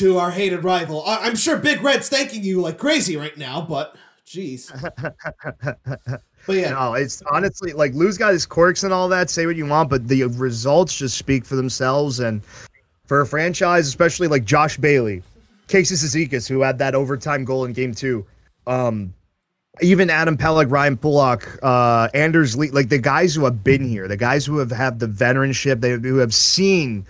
[SPEAKER 1] to our hated rival. I, I'm sure Big Red's thanking you like crazy right now, but jeez. but yeah,
[SPEAKER 2] No, it's honestly like Lou's got his quirks and all that. Say what you want, but the results just speak for themselves. And for a franchise, especially like Josh Bailey, Casey Cizikas, who had that overtime goal in Game Two, um, even Adam Pelech, Ryan Pulock, uh, Anders Lee, like the guys who have been here, the guys who have had the veteranship, they who have seen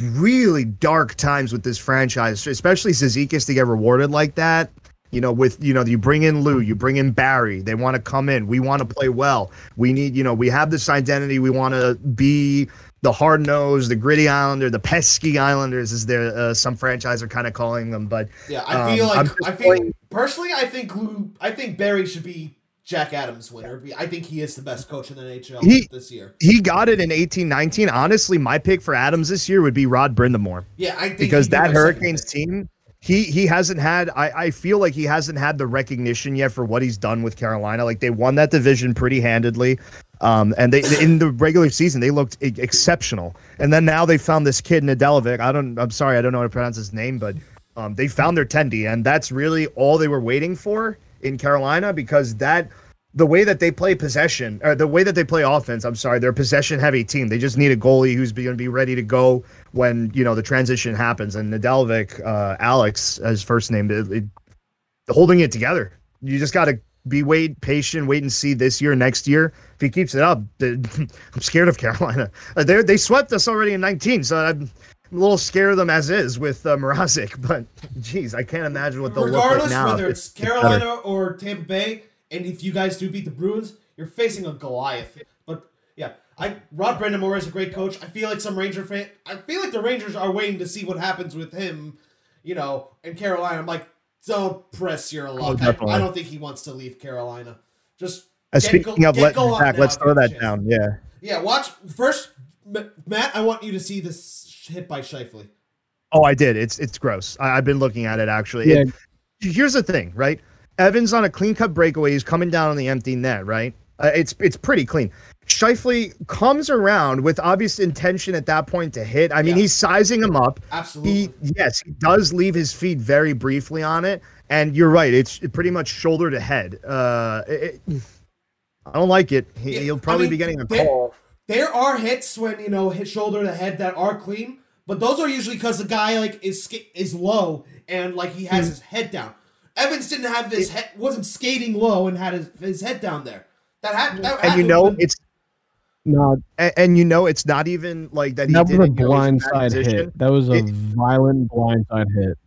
[SPEAKER 2] really dark times with this franchise, especially Cizikas to get rewarded like that. You know, with you know, you bring in Lou, you bring in Barry. They want to come in. We want to play well. We need, you know, we have this identity. We want to be the hard nosed, the gritty Islander, the pesky Islanders, as there uh, some franchise are kind of calling them. But
[SPEAKER 1] yeah. I feel
[SPEAKER 2] Um,
[SPEAKER 1] like I feel
[SPEAKER 2] playing-
[SPEAKER 1] personally. I think Lou. I think Barry should be Jack Adams' winner. I think he is the best coach in the NHL
[SPEAKER 2] He-
[SPEAKER 1] this year.
[SPEAKER 2] he got it in eighteen nineteen. Honestly, my pick for Adams this year would be Rod Brind'Amour.
[SPEAKER 1] Yeah, I think
[SPEAKER 2] because that Hurricanes team, he he hasn't had. I I feel like he hasn't had the recognition yet for what he's done with Carolina. Like they won that division pretty handedly, um, and they in the regular season they looked exceptional. And then now they found this kid Nedelovic. I don't. I'm sorry, I don't know how to pronounce his name, but um, they found their tendy, and that's really all they were waiting for in Carolina because that. The way that they play possession, or the way that they play offense, I'm sorry, they're a possession heavy team. They just need a goalie who's going to be ready to go when you know the transition happens. And Nedeljkovic, uh, Alex, as first name, it, it, holding it together. You just got to be wait patient, wait and see this year, next year. If he keeps it up, I'm scared of Carolina. They they swept us already in 19, so I'm. I'm a little scared of them as is with uh, Mrazek, but geez, I can't imagine what they'll look like
[SPEAKER 1] regardless whether it's
[SPEAKER 2] better.
[SPEAKER 1] Carolina or Tampa Bay, and if you guys do beat the Bruins, you're facing a Goliath. But yeah, I Rod Brind'Amour is a great coach. I feel like some Ranger fan, I feel like the Rangers are waiting to see what happens with him, you know, in Carolina. I'm like, don't press your luck. I. I don't think he wants to leave Carolina. Just
[SPEAKER 2] Uh,
[SPEAKER 1] get
[SPEAKER 2] speaking
[SPEAKER 1] go-
[SPEAKER 2] of letting
[SPEAKER 1] go
[SPEAKER 2] it
[SPEAKER 1] up
[SPEAKER 2] back,
[SPEAKER 1] now
[SPEAKER 2] let's throw that
[SPEAKER 1] chance.
[SPEAKER 2] down. Yeah.
[SPEAKER 1] Yeah, watch first, M- Matt. I want you to see this hit by Scheifele.
[SPEAKER 2] Oh, I did. It's it's gross. I, I've been looking at it actually.
[SPEAKER 3] Yeah.
[SPEAKER 2] It- here's the thing, right? Evans on a clean cut breakaway. He's coming down on the empty net, right? Uh, it's it's pretty clean. Scheifele comes around with obvious intention at that point to hit. I mean,
[SPEAKER 1] Yeah.
[SPEAKER 2] he's sizing him up.
[SPEAKER 1] Absolutely.
[SPEAKER 2] He yes, he does leave his feet very briefly on it, and you're right. It's pretty much shoulder to head. Uh, it, it- I don't like it. He,
[SPEAKER 1] Yeah,
[SPEAKER 2] he'll
[SPEAKER 1] I
[SPEAKER 2] probably
[SPEAKER 1] mean,
[SPEAKER 2] be getting a
[SPEAKER 1] they-
[SPEAKER 2] call.
[SPEAKER 1] There are hits when you know hit shoulder to head that are clean, but those are usually because the guy like is ska- is low and like he has hmm. his head down. Evans didn't have his head wasn't skating low and had his, his head down there. That happened. that
[SPEAKER 2] And
[SPEAKER 1] had
[SPEAKER 2] you know
[SPEAKER 1] have
[SPEAKER 2] it's
[SPEAKER 3] No,
[SPEAKER 2] and, and you know it's not even like that. He
[SPEAKER 3] that was a
[SPEAKER 2] didn't go
[SPEAKER 3] blindside hit. That was a
[SPEAKER 2] It-
[SPEAKER 3] violent blindside hit.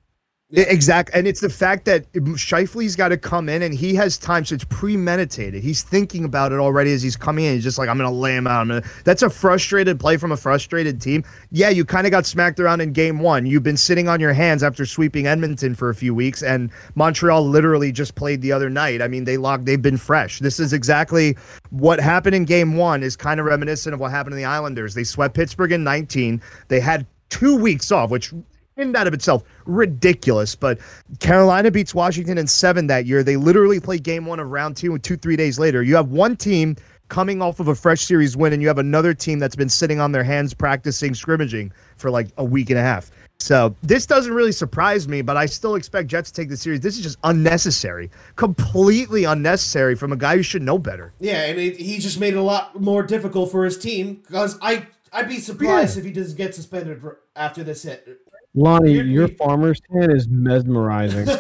[SPEAKER 2] Yeah. Exact, and it's the fact that Scheifele's got to come in and he has time, so it's premeditated. He's thinking about it already as he's coming in. He's just like, "I'm gonna lay him out." Gonna... That's a frustrated play from a frustrated team. Yeah, you kind of got smacked around in game one. You've been sitting on your hands after sweeping Edmonton for a few weeks, and Montreal literally just played the other night. I mean, they locked. They've been fresh. This is exactly what happened in game one. Is kind of reminiscent of what happened to the Islanders. They swept Pittsburgh in 19. They had two weeks off, which in that of itself. Ridiculous but carolina beats washington in seven that year. They literally play game one of round two and two three days later. You have one team coming off of a fresh series win and you have another team that's been sitting on their hands practicing scrimmaging for like a week and a half. So this doesn't really surprise me but i still expect jets to take the series. This is just unnecessary. Completely unnecessary from a guy who should know better.
[SPEAKER 1] Yeah, and it, he just made it a lot more difficult for his team because I I'd be surprised if he doesn't get suspended after this hit.
[SPEAKER 3] Lonnie,
[SPEAKER 1] You're-
[SPEAKER 3] your
[SPEAKER 1] you-
[SPEAKER 3] farmer's tan is mesmerizing.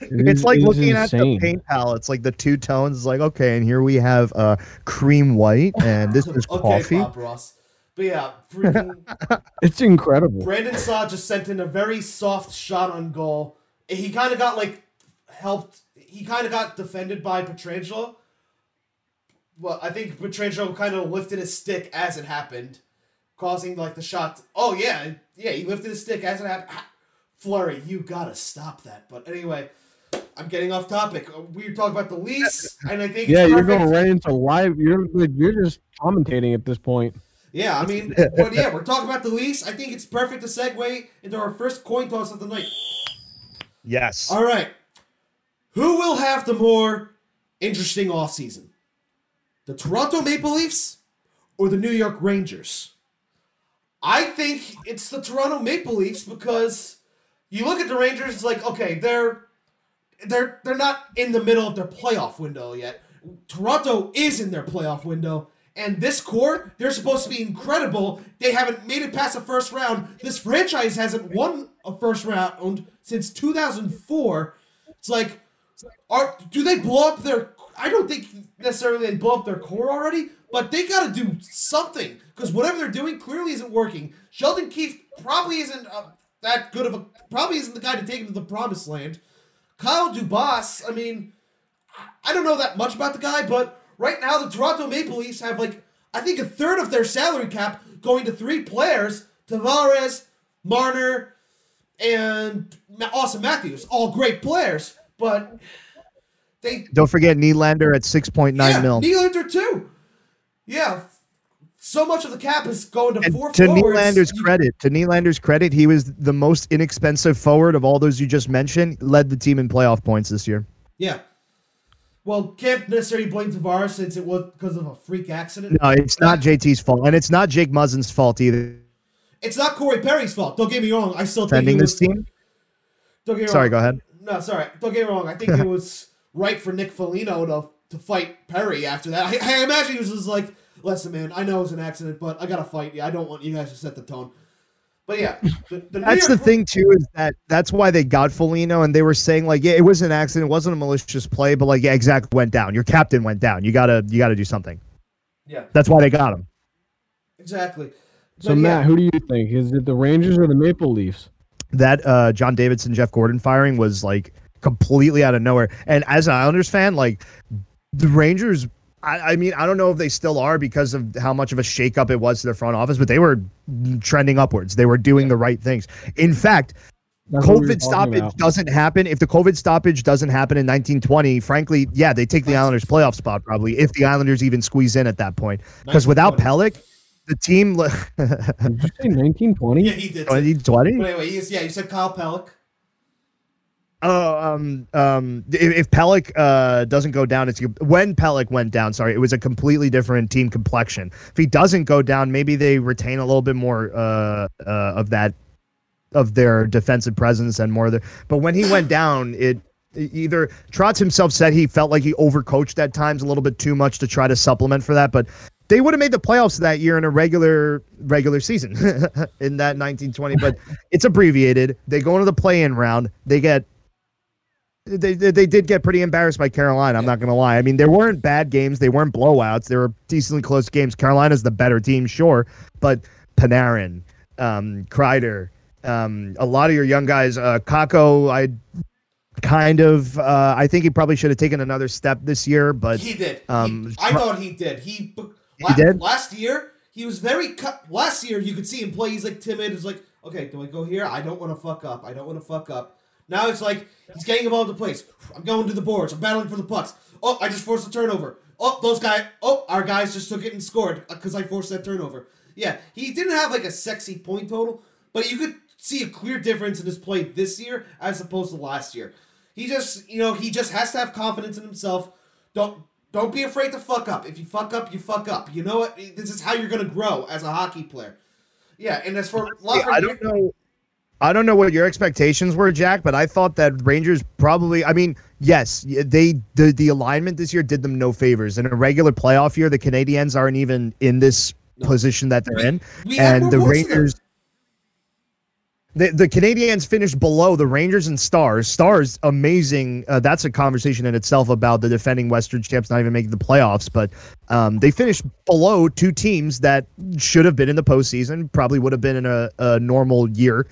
[SPEAKER 3] It
[SPEAKER 2] it's like
[SPEAKER 3] it is
[SPEAKER 2] looking at the
[SPEAKER 3] insane.
[SPEAKER 2] paint palettes like the two tones it's like okay and here we have uh cream white and this is
[SPEAKER 1] okay,
[SPEAKER 2] coffee
[SPEAKER 1] Bob Ross. But yeah, freaking
[SPEAKER 3] It's incredible.
[SPEAKER 1] Brandon Saad just sent in a very soft shot on goal. He kind of got like helped. He kind of got defended by Pietrangelo. Well, I think Pietrangelo kind of lifted his stick as it happened, causing like the shot. Oh yeah, yeah, he lifted his stick as it happened. Ah, Fleury, you gotta stop that. But anyway, I'm getting off topic. Uh, We were talking about the Leafs, and I think
[SPEAKER 3] Yeah,
[SPEAKER 1] it's
[SPEAKER 3] you're
[SPEAKER 1] perfect.
[SPEAKER 3] going right into live. You're like you're just commentating at this point.
[SPEAKER 1] Yeah, I mean, but yeah, we're talking about the Leafs. I think it's perfect to segue into our first coin toss of the night.
[SPEAKER 2] Yes.
[SPEAKER 1] All right. Who will have the more interesting offseason? The Toronto Maple Leafs or the New York Rangers? I think it's the Toronto Maple Leafs because you look at the Rangers, it's like, okay, they're they're they're not in the middle of their playoff window yet. Toronto is in their playoff window. And this core, they're supposed to be incredible. They haven't made it past the first round. This franchise hasn't won a first round since 2004. It's like, are do they blow up their? I don't think necessarily they blow up their core already, but they got to do something because whatever they're doing clearly isn't working. Sheldon Keefe probably isn't uh, that good of a, probably isn't the guy to take him to the promised land. Kyle Dubas, I mean, I don't know that much about the guy, but right now the Toronto Maple Leafs have like I think a third of their salary cap going to three players: Tavares, Marner, and Auston Matthews. All great players, but they
[SPEAKER 2] Don't forget Nylander at six point nine
[SPEAKER 1] yeah,
[SPEAKER 2] mil.
[SPEAKER 1] Nylander too. Yeah, so much of the cap is going to
[SPEAKER 2] And
[SPEAKER 1] four
[SPEAKER 2] to
[SPEAKER 1] forwards.
[SPEAKER 2] Nylander's credit, to Nylander's credit, he was the most inexpensive forward of all those you just mentioned. Led the team in playoff points this year.
[SPEAKER 1] Yeah. Well, can't necessarily blame Tavares since it was because of a freak accident.
[SPEAKER 2] No, it's not JT's fault, and it's not Jake Muzzin's fault either.
[SPEAKER 1] It's not Corey Perry's fault. Don't get me wrong. I still think
[SPEAKER 2] Defending
[SPEAKER 1] he
[SPEAKER 2] this
[SPEAKER 1] was,
[SPEAKER 2] team.
[SPEAKER 1] Don't get me
[SPEAKER 2] Sorry,
[SPEAKER 1] wrong.
[SPEAKER 2] go ahead.
[SPEAKER 1] No, sorry. Don't get me wrong. I think it was right for Nick Foligno to to fight Perry after that. I, I imagine he was just like, "Listen, man, I know it was an accident, but I gotta fight you. I don't want you guys to set the tone." But yeah, the, the New
[SPEAKER 2] That's the thing too, is that that's why they got Foligno, and they were saying like, yeah, it was an accident, it wasn't a malicious play, but like, yeah, exactly, went down. Your captain went down. You gotta, you gotta do something.
[SPEAKER 1] Yeah,
[SPEAKER 2] That's why they got him.
[SPEAKER 1] exactly.
[SPEAKER 3] So
[SPEAKER 1] But
[SPEAKER 3] Matt,
[SPEAKER 1] yeah,
[SPEAKER 3] who do you think? Is it the Rangers or the Maple Leafs?
[SPEAKER 2] That uh, John Davidson, Jeff Gorton firing was like completely out of nowhere. And as an Islanders fan, like the Rangers. I, I mean, I don't know if they still are because of how much of a shakeup it was to their front office, but they were trending upwards. They were doing the right things. In fact,
[SPEAKER 3] That's what we
[SPEAKER 2] COVID stoppage
[SPEAKER 3] about.
[SPEAKER 2] doesn't happen. If the COVID stoppage doesn't happen in 1920, frankly, yeah, they take the Islanders playoff spot probably if the Islanders even squeeze in at that point. Because without
[SPEAKER 1] 1920.
[SPEAKER 2] Pelech, the team
[SPEAKER 3] Did you say 1920?
[SPEAKER 1] yeah, he did. say-
[SPEAKER 2] 2020.
[SPEAKER 1] But anyway, yeah, you said Kyle Pelech.
[SPEAKER 2] Oh, um, um, if, if Pelech uh, doesn't go down, it's when Pelech went down. Sorry, it was a completely different team complexion. If he doesn't go down, maybe they retain a little bit more uh, uh, of that of their defensive presence and more of the. But when he went down, it either Trotz himself said he felt like he overcoached at times a little bit too much to try to supplement for that, but. They would have made the playoffs that year in a regular regular season in that 1920, but it's abbreviated. They go into the play-in round. They get they, they they did get pretty embarrassed by Carolina. I'm not gonna lie. I mean, there weren't bad games. They weren't blowouts. They were decently close games. Carolina's the better team, sure, but Panarin, um, Kreider, um, a lot of your young guys, uh, Kakko, I kind of, uh, I think he probably should have taken another step this year, but
[SPEAKER 1] He did. He-
[SPEAKER 2] um,
[SPEAKER 1] I thought he did. He,
[SPEAKER 2] He
[SPEAKER 1] la-
[SPEAKER 2] did?
[SPEAKER 1] last year. He was very cut. Last year, you could see him play. He's like timid. He's like, okay, do I go here? I don't want to fuck up. I don't want to fuck up. Now it's like he's getting involved in place. I'm going to the boards. I'm battling for the pucks. Oh, I just forced a turnover. Oh, those guys. Oh, our guys just took it and scored uh, because I forced that turnover. Yeah, he didn't have like a sexy point total, but you could see a clear difference in his play this year as opposed to last year. He just, you know, he just has to have confidence in himself. Don't don't be afraid to fuck up. If you fuck up, you fuck up. You know what? This is how you're gonna grow as a hockey player. Yeah, and as for
[SPEAKER 2] Yeah, I don't know. I don't know what your expectations were, Jack, but I thought that Rangers probably. I mean, yes, they the the alignment this year did them no favors. In a regular playoff year, the Canadiens aren't even in this
[SPEAKER 1] No.
[SPEAKER 2] position that they're in,
[SPEAKER 1] we
[SPEAKER 2] and the
[SPEAKER 1] more votes than them.
[SPEAKER 2] Rangers. The, the Canadiens finished below the Rangers and Stars. Stars, amazing. Uh, that's a conversation in itself about the defending Western champs not even making the playoffs. But um, they finished below two teams that should have been in the postseason, probably would have been in a, a normal year.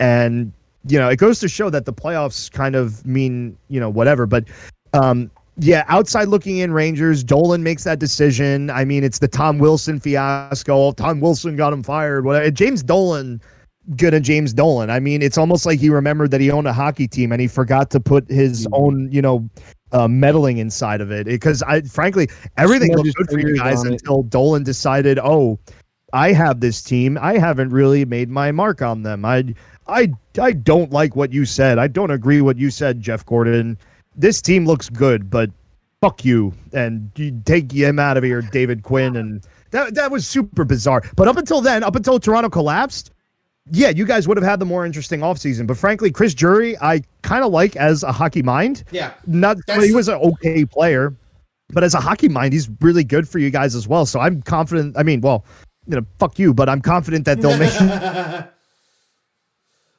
[SPEAKER 2] And, you know, it goes to show that the playoffs kind of mean, you know, whatever. But um, yeah, outside looking in Rangers, Dolan makes that decision. I mean, it's the Tom Wilson fiasco. Tom Wilson got him fired. Whatever. James Dolan, good at James Dolan. I mean, it's almost like he remembered that he owned a hockey team and he forgot to put his own, you know, uh, meddling inside of it. Because I, frankly, everything looked good for you guys until Dolan decided, oh, I have this team. I haven't really made my mark on them. I I I don't like what you said. I don't agree what you said, Jeff Gorton. This team looks good, but fuck you and you take him out of here, David Quinn, and that that was super bizarre. But up until then, up until Toronto collapsed, yeah, you guys would have had the more interesting offseason. But frankly, Chris Drury, I kind of like as a hockey mind.
[SPEAKER 1] Yeah.
[SPEAKER 2] Not
[SPEAKER 1] That's-
[SPEAKER 2] he was an okay player, but as a hockey mind, he's really good for you guys as well. So I'm confident. I mean, well, you know, fuck you, but I'm confident that they'll make it.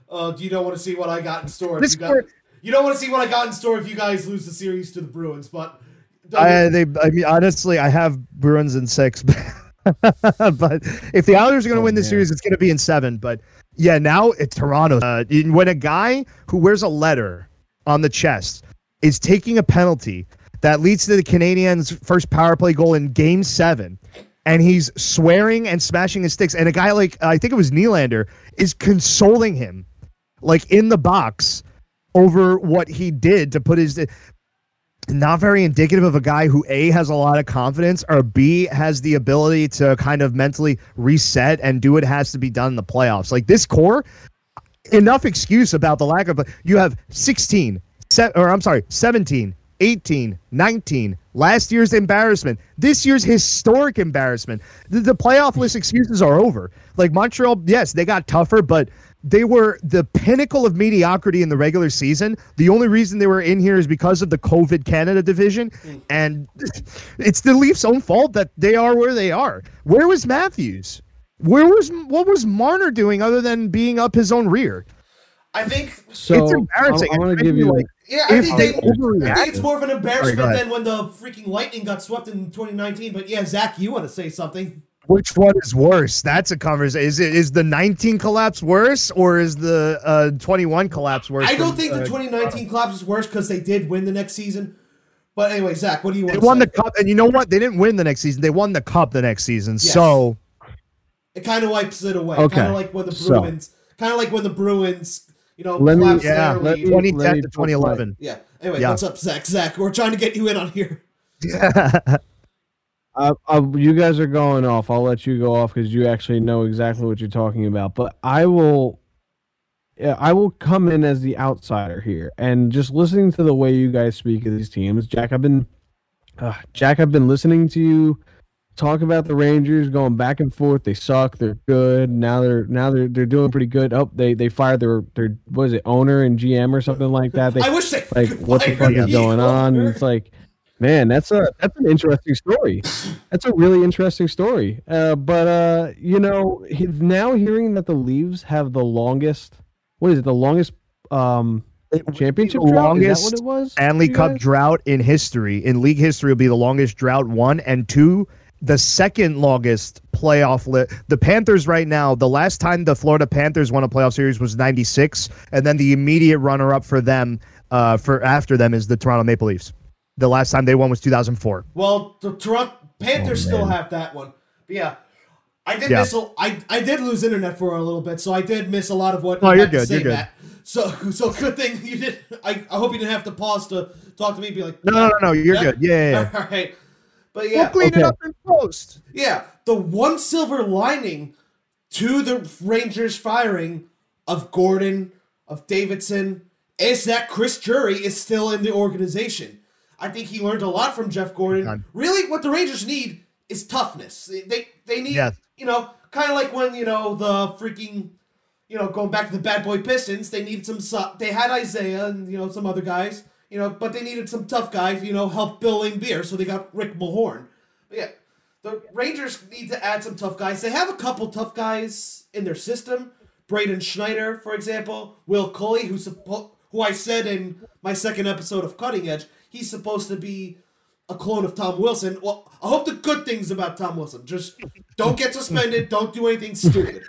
[SPEAKER 1] Oh, you don't want to see what I got in store.
[SPEAKER 2] This
[SPEAKER 1] you, got,
[SPEAKER 2] court-
[SPEAKER 1] you don't want to see what I got in store if you guys lose the series to the Bruins, but
[SPEAKER 2] I, they, I mean, honestly, I have Bruins in six, but if the Islanders are going to
[SPEAKER 3] Oh,
[SPEAKER 2] win this
[SPEAKER 3] man.
[SPEAKER 2] series, it's going to be in seven. But yeah, now it's Toronto. Uh, when a guy who wears a letter on the chest is taking a penalty that leads to the Canadiens' first power play goal in Game Seven, and he's swearing and smashing his sticks, and a guy like I think it was Nylander is consoling him, like in the box, over what he did to put his not very indicative of a guy who A has a lot of confidence or B has the ability to kind of mentally reset and do what has to be done in the playoffs. Like this core, enough excuse about the lack of you have 16, se- or I'm sorry, 17, 18, 19, last year's embarrassment, this year's historic embarrassment. The, the playoff list excuses are over. Like Montreal, yes, they got tougher, but they were the pinnacle of mediocrity in the regular season. The only reason they were in here is because of the COVID Canada division. Mm. And it's the Leafs' own fault that they are where they are. Where was Matthews? Where was what was Marner doing other than being up his own rear?
[SPEAKER 1] I think
[SPEAKER 3] So
[SPEAKER 2] it's embarrassing.
[SPEAKER 3] I'm, I'm
[SPEAKER 2] It's
[SPEAKER 3] gonna give you
[SPEAKER 2] like
[SPEAKER 1] yeah, I think
[SPEAKER 2] they
[SPEAKER 1] they, I think it's more of an embarrassment
[SPEAKER 2] ahead.
[SPEAKER 1] than when the freaking Lightning got swept in 2019. But yeah, Zach, you want to say something?
[SPEAKER 2] Which one is worse? That's a conversation. Is it is the 19 collapse worse or is the uh 21 collapse worse?
[SPEAKER 1] I don't
[SPEAKER 2] from,
[SPEAKER 1] think the
[SPEAKER 2] uh,
[SPEAKER 1] 2019 collapse is worse because they did win the next season. But anyway, Zach, what do you want
[SPEAKER 2] They
[SPEAKER 1] to
[SPEAKER 2] won
[SPEAKER 1] say?
[SPEAKER 2] the cup, and you know what? They didn't win the next season. They won the cup the next season.
[SPEAKER 1] Yes.
[SPEAKER 2] So
[SPEAKER 1] It kind of wipes it away.
[SPEAKER 3] Okay,
[SPEAKER 1] Kind of like when the
[SPEAKER 3] so-
[SPEAKER 1] Bruins, kind of like when the Bruins, you know,
[SPEAKER 3] Let me-
[SPEAKER 1] collapsed
[SPEAKER 2] yeah,
[SPEAKER 1] their
[SPEAKER 3] let me-
[SPEAKER 2] 2010 to
[SPEAKER 3] put
[SPEAKER 2] 2011.
[SPEAKER 1] Yeah. Anyway,
[SPEAKER 2] Yeah.
[SPEAKER 1] what's up, Zach? Zach, we're trying to get you in on here.
[SPEAKER 3] Uh, uh, you guys are going off. I'll let you go off because you actually know exactly what you're talking about. But I will, yeah, I will come in as the outsider here, and just listening to the way you guys speak of these teams, Jack. I've been, uh, Jack. I've been listening to you talk about the Rangers going back and forth. They suck. They're good. Now they're now they're they're doing pretty good. Oh, they they fired their their was it owner and GM or something like that. They
[SPEAKER 1] I wish they
[SPEAKER 3] like what the fuck is going on and it's like man that's a that's an interesting story that's a really interesting story uh, but uh you know he, now hearing that the leaves have the longest what is it the longest um championship
[SPEAKER 2] The
[SPEAKER 3] drought?
[SPEAKER 2] longest
[SPEAKER 3] what
[SPEAKER 2] Stanley Cup drought in history. In league history, will be the longest drought. One and two, the second longest playoff. Li- the Panthers right now. The last time the Florida Panthers won a playoff series was '96, and then the immediate runner-up for them, uh, for after them, is the Toronto Maple Leafs. The last time they won was 2004.
[SPEAKER 1] Well, the Toronto Panthers
[SPEAKER 3] Oh,
[SPEAKER 1] still have that one. But yeah. I did
[SPEAKER 2] Yeah.
[SPEAKER 1] miss a, I, I did lose internet for a little bit, so I did miss a lot of what
[SPEAKER 2] Oh,
[SPEAKER 1] you
[SPEAKER 2] you're
[SPEAKER 1] had to
[SPEAKER 2] good,
[SPEAKER 1] say,
[SPEAKER 2] you're good.
[SPEAKER 1] Matt. So so good thing you did I, I hope you didn't have to pause to talk to me and be like
[SPEAKER 2] No, no, no, no you're good. Yeah, yeah, yeah.
[SPEAKER 1] All right. But
[SPEAKER 2] We'll
[SPEAKER 1] yeah,
[SPEAKER 2] clean it up in post.
[SPEAKER 1] yeah, the one silver lining to the Rangers firing of Gorton, of Davidson, is that Chris Drury is still in the organization. I think he learned a lot from Jeff Gorton.
[SPEAKER 2] Done.
[SPEAKER 1] Really, what the Rangers need is toughness. They they, they need,
[SPEAKER 2] Yes.
[SPEAKER 1] you know, kind of like when you know the freaking, you know, going back to the Bad Boy Pistons. They needed some. su- They had Isaiah and you know some other guys, you know, but they needed some tough guys, you know, help Bill Laimbeer. So they got Rick Mahorn. But yeah, the Rangers need to add some tough guys. They have a couple tough guys in their system. Braden Schneider, for example, Will Cuylle, who suppo- who I said in my second episode of Cutting Edge, he's supposed to be a clone of Tom Wilson. Well, I hope the good things about Tom Wilson. Just don't get suspended. Don't do anything stupid.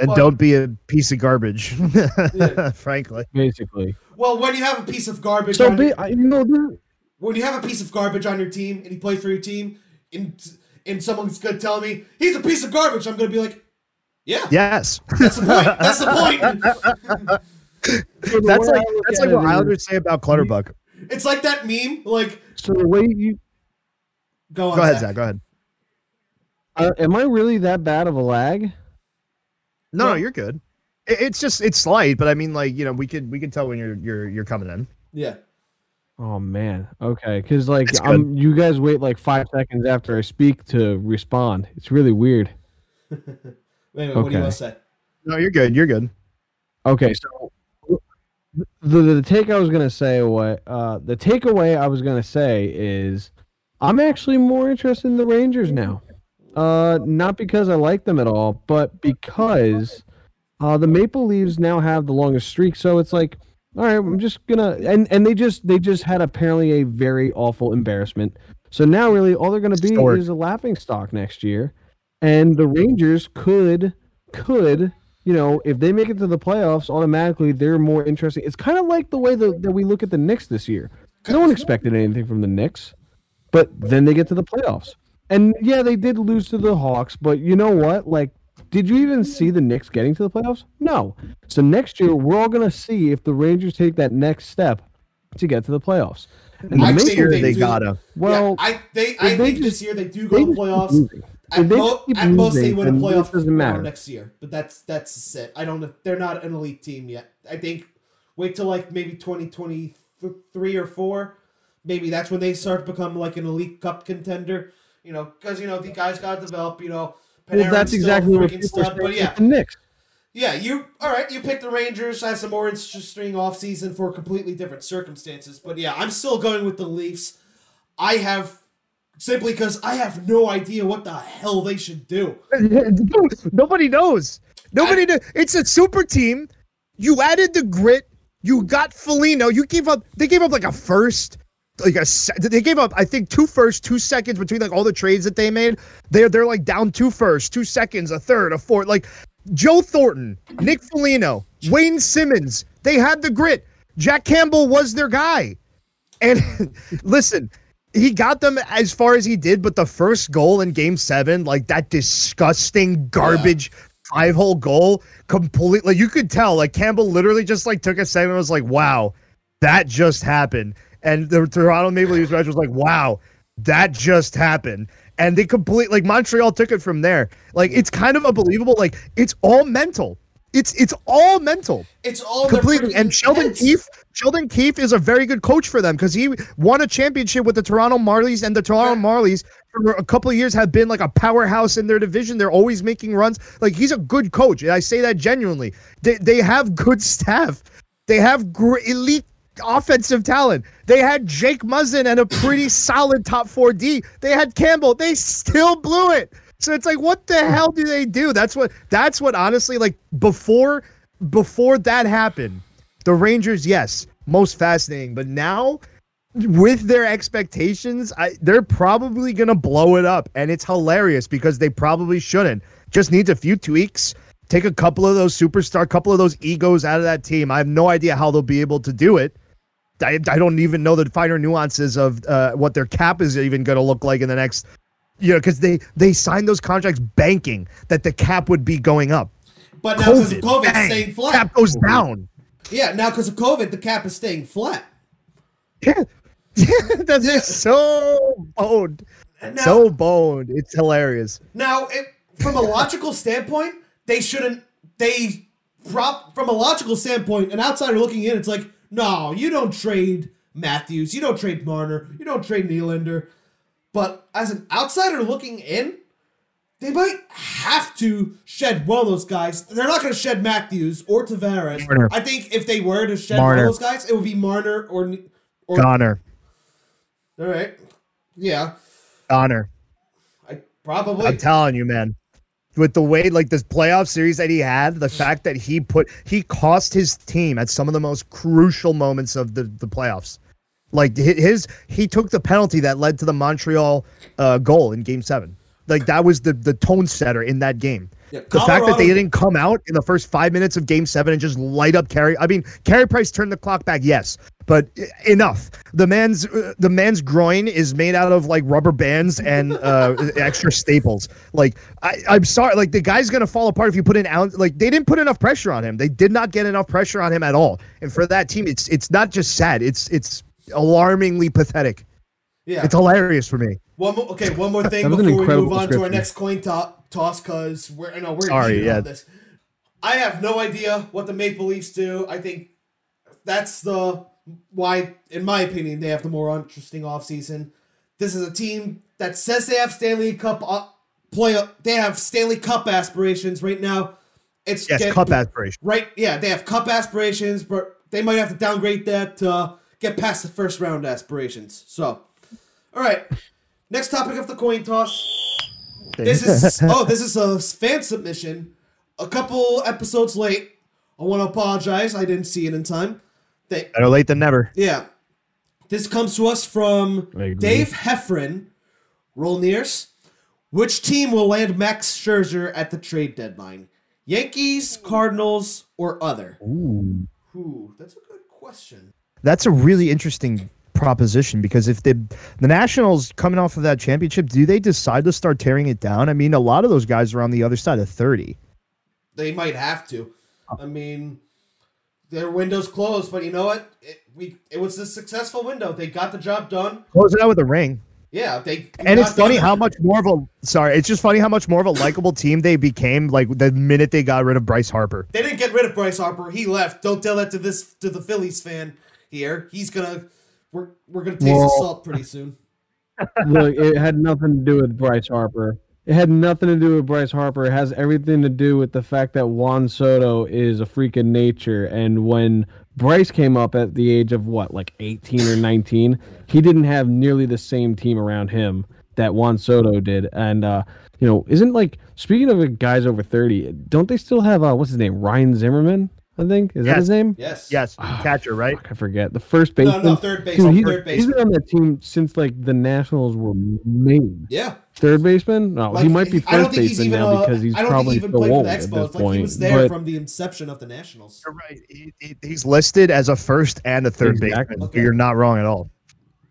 [SPEAKER 2] And
[SPEAKER 1] But-
[SPEAKER 2] don't be a piece of garbage, frankly.
[SPEAKER 3] basically
[SPEAKER 1] Well, when you have a piece of garbage,
[SPEAKER 3] so
[SPEAKER 1] on
[SPEAKER 3] be,
[SPEAKER 1] your,
[SPEAKER 3] I, you know this-
[SPEAKER 1] when you have a piece of garbage on your team and he plays for your team, and and someone's gonna tell me he's a piece of garbage, I'm gonna be like, yeah,
[SPEAKER 2] Yes.
[SPEAKER 1] that's the point. That's the point.
[SPEAKER 3] so the
[SPEAKER 2] That's
[SPEAKER 3] way
[SPEAKER 2] like
[SPEAKER 3] I look
[SPEAKER 2] that's like
[SPEAKER 3] it
[SPEAKER 2] what
[SPEAKER 3] is-
[SPEAKER 2] Islanders say about Clutterbuck.
[SPEAKER 1] It's like that meme. Like,
[SPEAKER 3] so the way you
[SPEAKER 1] go on.
[SPEAKER 2] Go ahead,
[SPEAKER 1] Zach.
[SPEAKER 2] Zach. Go ahead.
[SPEAKER 3] Uh, am I really that bad of a lag?
[SPEAKER 2] No, no,
[SPEAKER 1] No.
[SPEAKER 2] you're good. It- It's just it's slight, but I mean, like you know, we could we could tell when you're you're you're coming in.
[SPEAKER 1] Yeah.
[SPEAKER 3] Oh man. Okay, because like
[SPEAKER 2] It's
[SPEAKER 3] I'm, you guys wait like five seconds after I speak to respond. It's really weird.
[SPEAKER 1] Wait, wait, what do you
[SPEAKER 3] Okay.
[SPEAKER 1] want to say?
[SPEAKER 2] No, you're good. You're good.
[SPEAKER 3] Okay, so the the take I was gonna say what uh the takeaway I was gonna say is I'm actually more interested in the Rangers now. Uh not because I like them at all, but because uh the Maple Leaves now have the longest streak, so it's like all right, I'm just gonna and and they just they just had apparently a very awful embarrassment. So now really all they're gonna be
[SPEAKER 2] Historic.
[SPEAKER 3] is a laughing stock next year. And the Rangers could could you know, if they make it to the playoffs, automatically they're more interesting. It's kind of like the way that, that we look at the Knicks this year. No one expected anything from the Knicks, but then they get to the playoffs. And yeah, they did lose to the Hawks, but you know what? Like, did you even see the Knicks getting to the playoffs? No. So next year, we're all going to see if the Rangers take that next step to get to the playoffs. And the
[SPEAKER 1] I think
[SPEAKER 2] Here
[SPEAKER 1] they
[SPEAKER 2] they
[SPEAKER 1] do.
[SPEAKER 2] gotta.
[SPEAKER 3] well,
[SPEAKER 1] yeah, I they I
[SPEAKER 3] they
[SPEAKER 1] think
[SPEAKER 3] just-
[SPEAKER 1] this year they do
[SPEAKER 3] they
[SPEAKER 1] go to
[SPEAKER 3] just keep
[SPEAKER 1] playoffs. At,
[SPEAKER 3] they
[SPEAKER 1] mo- at most, they win a playoff
[SPEAKER 3] doesn't matter.
[SPEAKER 1] next year. But that's that's it. I don't. They're not an elite team yet. I think wait till like maybe twenty twenty three or four. Maybe that's when they start to become like an elite cup contender. You know, because you know the guys got to develop. You know,
[SPEAKER 3] Well, that's exactly what
[SPEAKER 1] freaking
[SPEAKER 3] people are
[SPEAKER 1] stud.
[SPEAKER 3] saying
[SPEAKER 1] But yeah,
[SPEAKER 3] the Knicks.
[SPEAKER 1] yeah, you all right? You picked the Rangers I have some more interesting offseason for completely different circumstances. But yeah, I'm still going with the Leafs. I have simply because I have no idea what the hell they should do.
[SPEAKER 2] Nobody knows. Nobody knows. It's a super team. You added the grit. You got Foligno. You gave up. They gave up like a first. Like a, they gave up, I think, two first, two seconds between like all the trades that they made. They're they're like down two first, two seconds, a third, a fourth. Like Joe Thornton, Nick Foligno, Wayne Simmonds. They had the grit. Jack Campbell was their guy. And listen, he got them as far as he did, but the first goal in game seven, like that disgusting garbage five hole goal, completely you could tell like Campbell literally just like took a second and was like, wow, that just happened. And the Toronto Maple Leafs bench was like, wow, that just happened. And they complete like Montreal took it from there. Like it's kind of unbelievable. Like it's all mental. It's it's all mental
[SPEAKER 1] It's all
[SPEAKER 2] completely. And Sheldon. Keefe, Sheldon Keefe is a very good coach for them because he won a championship with the Toronto Marlies, and the Toronto. Marlies for a couple of years have been like a powerhouse in their division. They're always making runs. Like he's a good coach, and I say that genuinely. They they have good staff. They have gr- elite offensive talent. They had Jake Muzzin and a pretty solid top four D. They had Campbell. They still blew it. So it's like, what the hmm. hell do they do? That's what. That's what. Honestly, like before, before that happened, the Rangers, yes, most fascinating. But now, with their expectations, I, they're probably gonna blow it up, and it's hilarious because they probably shouldn't. Just needs a few tweaks. Take a couple of those superstar, couple of those egos out of that team. I have no idea how they'll be able to do it. I, I don't even know the finer nuances of uh, what their cap is even going to look like in the next, you know, because they they signed those contracts banking that the cap would be going up.
[SPEAKER 1] But now because of
[SPEAKER 2] COVID, bang,
[SPEAKER 1] staying flat.
[SPEAKER 2] cap goes down.
[SPEAKER 1] Yeah, now because of COVID, the cap is staying flat.
[SPEAKER 2] Yeah, that's just so boned,
[SPEAKER 1] now,
[SPEAKER 2] so boned. It's hilarious.
[SPEAKER 1] now it, from a logical standpoint, they shouldn't. They prop from a logical standpoint, an outsider looking in, it's like, no, you don't trade Matthews, you don't trade Marner, you don't trade Nylander. But as an outsider looking in, they might have to shed one of those guys. They're not going to shed Matthews or Tavares.
[SPEAKER 2] Marner.
[SPEAKER 1] I think if they were to shed one of those guys, it would be Marner or. or
[SPEAKER 2] Connor,
[SPEAKER 1] all right. Yeah.
[SPEAKER 2] Connor.
[SPEAKER 1] I probably.
[SPEAKER 2] I'm telling you, man. With the way, like this playoff series that he had, the fact that he put he cost his team at some of the most crucial moments of the the playoffs. Like his, he took the penalty that led to the Montreal uh, goal in Game Seven. Like that was the the tone setter in that game.
[SPEAKER 1] Yeah,
[SPEAKER 2] The fact that they didn't come out in the first five minutes of Game Seven and just light up Carey. I mean, Carey Price turned the clock back, yes, but enough. The man's uh, the man's groin is made out of like rubber bands and uh, extra staples. Like I, I'm sorry, like the guy's gonna fall apart if you put an ounce. Like they didn't put enough pressure on him. They did not get enough pressure on him at all. And for that team, it's it's not just sad. It's it's alarmingly pathetic.
[SPEAKER 1] Yeah.
[SPEAKER 2] It's hilarious for me.
[SPEAKER 1] One more, okay, one more thing before we move on to our next coin to- toss, because we're know we're
[SPEAKER 2] Sorry, yeah.
[SPEAKER 1] this. I have no idea what the Maple Leafs do. I think that's the why, in my opinion, they have the more interesting offseason. This is a team that says they have Stanley Cup uh, play. They have Stanley Cup aspirations right now. It's
[SPEAKER 2] Yes,
[SPEAKER 1] get-
[SPEAKER 2] cup aspirations.
[SPEAKER 1] Right, yeah, they have cup aspirations, but they might have to downgrade that to get past the first round aspirations. So, all right, next topic of the coin toss. This is oh, this is a fan submission. A couple episodes late. I want to apologize. I didn't see it in time. They,
[SPEAKER 2] Better late than never.
[SPEAKER 1] yeah, this comes to us from Dave Heffron. Roll nears. Which team will land Max Scherzer at the trade deadline? Yankees, Cardinals, or other?
[SPEAKER 3] Ooh.
[SPEAKER 1] Ooh, that's a good question.
[SPEAKER 2] That's a really interesting proposition because if the the Nationals coming off of that championship, do they decide to start tearing it down? I mean, a lot of those guys are on the other side of thirty.
[SPEAKER 1] They might have to. I mean, their window's closed, but you know what? It, we it was a successful window. They got the job done.
[SPEAKER 2] Close it out with a ring.
[SPEAKER 1] Yeah, they.
[SPEAKER 2] And it's funny how much more of a sorry, it's just funny how much more of a likable team they became like the minute they got rid of Bryce Harper.
[SPEAKER 1] they didn't get rid of Bryce Harper. He left. Don't tell that to this to the Phillies fan here. He's gonna. We're we're gonna taste the salt pretty soon.
[SPEAKER 3] Look, it had nothing to do with Bryce Harper. It had nothing to do with Bryce Harper. It has everything to do with the fact that Juan Soto is a freak of nature. And when Bryce came up at the age of what, like 18 or 19, he didn't have nearly the same team around him that Juan Soto did. And, uh, you know, isn't like, speaking of guys over 30, don't they still have, uh, what's his name? Ryan Zimmerman, I think? Is that his name?
[SPEAKER 1] Yes.
[SPEAKER 2] Yes, catcher, right?
[SPEAKER 3] Fuck, I forget. The first
[SPEAKER 1] No,
[SPEAKER 3] baseman.
[SPEAKER 1] no, third base.
[SPEAKER 3] Dude, he's,
[SPEAKER 1] third
[SPEAKER 3] he's
[SPEAKER 1] base.
[SPEAKER 3] been on that team since like the Nationals were made.
[SPEAKER 1] Yeah.
[SPEAKER 3] Third baseman? No,
[SPEAKER 1] Like,
[SPEAKER 3] he might be first baseman
[SPEAKER 1] even.
[SPEAKER 3] now
[SPEAKER 1] Uh,
[SPEAKER 3] because he's
[SPEAKER 1] I don't
[SPEAKER 3] probably
[SPEAKER 1] think he even
[SPEAKER 3] so
[SPEAKER 1] played for
[SPEAKER 3] old
[SPEAKER 1] the
[SPEAKER 3] at this
[SPEAKER 1] Like
[SPEAKER 3] point.
[SPEAKER 1] he was there
[SPEAKER 3] but
[SPEAKER 1] from the inception of the Nationals.
[SPEAKER 2] You're right. He- he- he's listed as a first and a third
[SPEAKER 3] Exactly.
[SPEAKER 2] baseman.
[SPEAKER 1] Okay.
[SPEAKER 2] You're not wrong at all.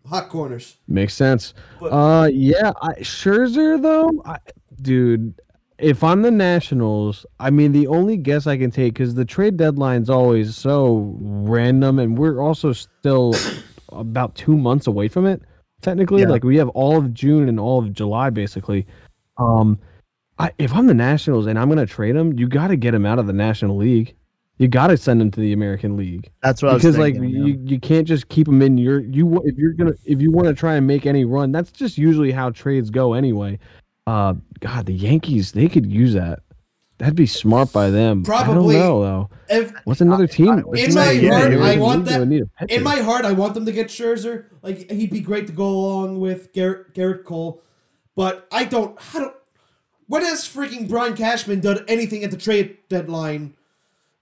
[SPEAKER 1] Hot corners.
[SPEAKER 3] makes sense.
[SPEAKER 1] But-
[SPEAKER 3] Uh, yeah, I, Scherzer though, I, dude. If I'm the Nationals, I mean the only guess I can take because the trade deadline's always so random, and we're also still about two months away from it. Technically,
[SPEAKER 2] Yeah.
[SPEAKER 3] like we have all of June and all of July, basically. Um, I, if I'm the Nationals and I'm gonna trade him, you got to get him out of the National League. You got to send him to the American League
[SPEAKER 2] That's what
[SPEAKER 3] because
[SPEAKER 2] I was
[SPEAKER 3] like
[SPEAKER 2] yeah.
[SPEAKER 3] you, you can't just keep him in your you if you're gonna if you want to try and make any run that's just usually how trades go anyway uh god the yankees they could use that that'd be smart by them
[SPEAKER 1] Probably.
[SPEAKER 3] i don't know though
[SPEAKER 1] If,
[SPEAKER 3] what's another team
[SPEAKER 2] I-
[SPEAKER 3] What's
[SPEAKER 1] in my
[SPEAKER 3] team
[SPEAKER 1] heart,
[SPEAKER 3] that
[SPEAKER 1] I want
[SPEAKER 3] need-
[SPEAKER 1] that-
[SPEAKER 3] would need a
[SPEAKER 1] in my heart, I want them to get Scherzer. Like he'd be great to go along with Gerrit Gerrit Cole, but I don't. I don't. When has freaking Brian Cashman done anything at the trade deadline?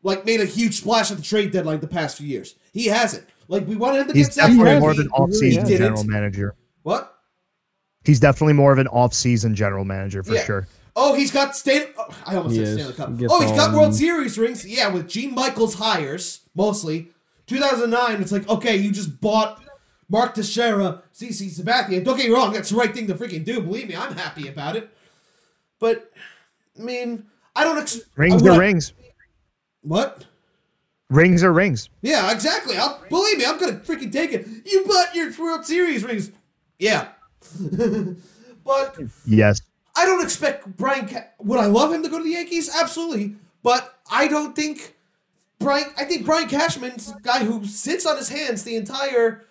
[SPEAKER 1] Like made a huge splash at the trade deadline the past few years. He hasn't. Like we wanted him to
[SPEAKER 2] he's
[SPEAKER 1] get Zach
[SPEAKER 2] definitely
[SPEAKER 1] Greinke.
[SPEAKER 2] more of an
[SPEAKER 3] He really
[SPEAKER 2] off-season
[SPEAKER 3] has.
[SPEAKER 2] general manager.
[SPEAKER 1] What?
[SPEAKER 2] He's definitely more of an off-season general manager for
[SPEAKER 1] Yeah.
[SPEAKER 2] sure.
[SPEAKER 1] Oh, he's got Stan. Oh, I almost
[SPEAKER 3] he
[SPEAKER 1] said Stanley Cup.
[SPEAKER 3] He
[SPEAKER 1] oh, he's got World Series rings. Yeah, with Gene Michaels hires mostly. 2009. It's like okay, you just bought Mark Teixeira, CC Sabathia. Don't get me wrong, that's the right thing to freaking do. Believe me, I'm happy about it. But I mean, I don't. Ex-
[SPEAKER 2] Rings
[SPEAKER 1] I
[SPEAKER 2] are
[SPEAKER 1] would-
[SPEAKER 2] rings.
[SPEAKER 1] What?
[SPEAKER 2] Rings are rings.
[SPEAKER 1] Yeah, exactly. I'll believe me. I'm gonna freaking take it. You bought your World Series rings. Yeah. but
[SPEAKER 2] Yes.
[SPEAKER 1] I don't expect Brian. Ca- Would I love him to go to the Yankees? Absolutely, but I don't think Brian. I think Brian Cashman's guy who sits on his hands the entire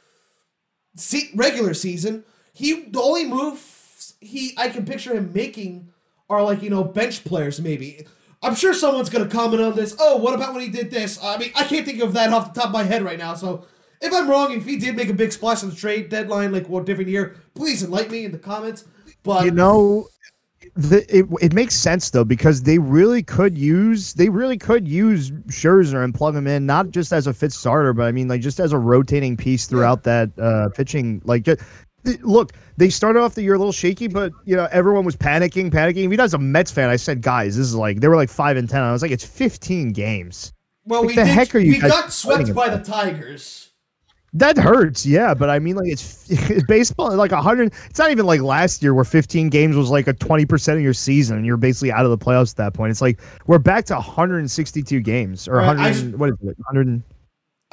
[SPEAKER 1] se- regular season. He the only moves he I can picture him making are like you know bench players maybe. I'm sure someone's gonna comment on this. Oh, what about when he did this? I mean, I can't think of that off the top of my head right now. So if I'm wrong, if he did make a big splash on the trade deadline, like one different year, please enlighten me in the comments. But
[SPEAKER 2] You know, the, it it makes sense though because they really could use they really could use Scherzer and plug him in not just as a fit starter, but I mean like just as a rotating piece throughout that uh, pitching. Like, ju- th- look, they started off the year a little shaky, but you know everyone was panicking, panicking. Even as a Mets fan, I said, guys, this is like they were like five and ten. I was like, it's fifteen games.
[SPEAKER 1] Well,
[SPEAKER 2] What
[SPEAKER 1] we
[SPEAKER 2] the
[SPEAKER 1] did,
[SPEAKER 2] heck are you
[SPEAKER 1] we
[SPEAKER 2] guys
[SPEAKER 1] got swept by the? Tigers.
[SPEAKER 2] That hurts, yeah, but I mean, like it's, it's baseball. Like a hundred, it's not even like last year where fifteen games was like a twenty percent of your season, and you're basically out of the playoffs at that point. It's like we're back to 162 games or
[SPEAKER 1] Right,
[SPEAKER 2] 100.
[SPEAKER 1] just-
[SPEAKER 2] what is it? 100.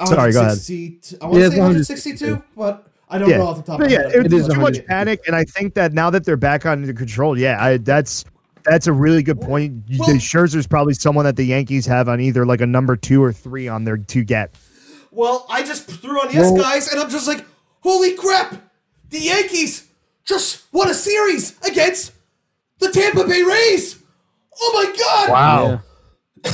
[SPEAKER 2] Sorry, go ahead.
[SPEAKER 1] I want
[SPEAKER 3] Yeah,
[SPEAKER 1] to say 162, but I don't
[SPEAKER 2] Yeah.
[SPEAKER 1] know off the top
[SPEAKER 2] But
[SPEAKER 1] of
[SPEAKER 2] yeah,
[SPEAKER 1] my head.
[SPEAKER 2] it,
[SPEAKER 3] It is
[SPEAKER 2] was too much panic, and I think that now that they're back under control, yeah, I, that's that's a really good point.
[SPEAKER 1] Well-
[SPEAKER 2] the Scherzer's probably someone that the Yankees have on either like a number two or three on their to get.
[SPEAKER 1] Well, I just threw on yes, guys, and I'm just like, holy crap! The Yankees just won a series against the Tampa Bay Rays. Oh my god!
[SPEAKER 2] Wow.
[SPEAKER 3] Yeah.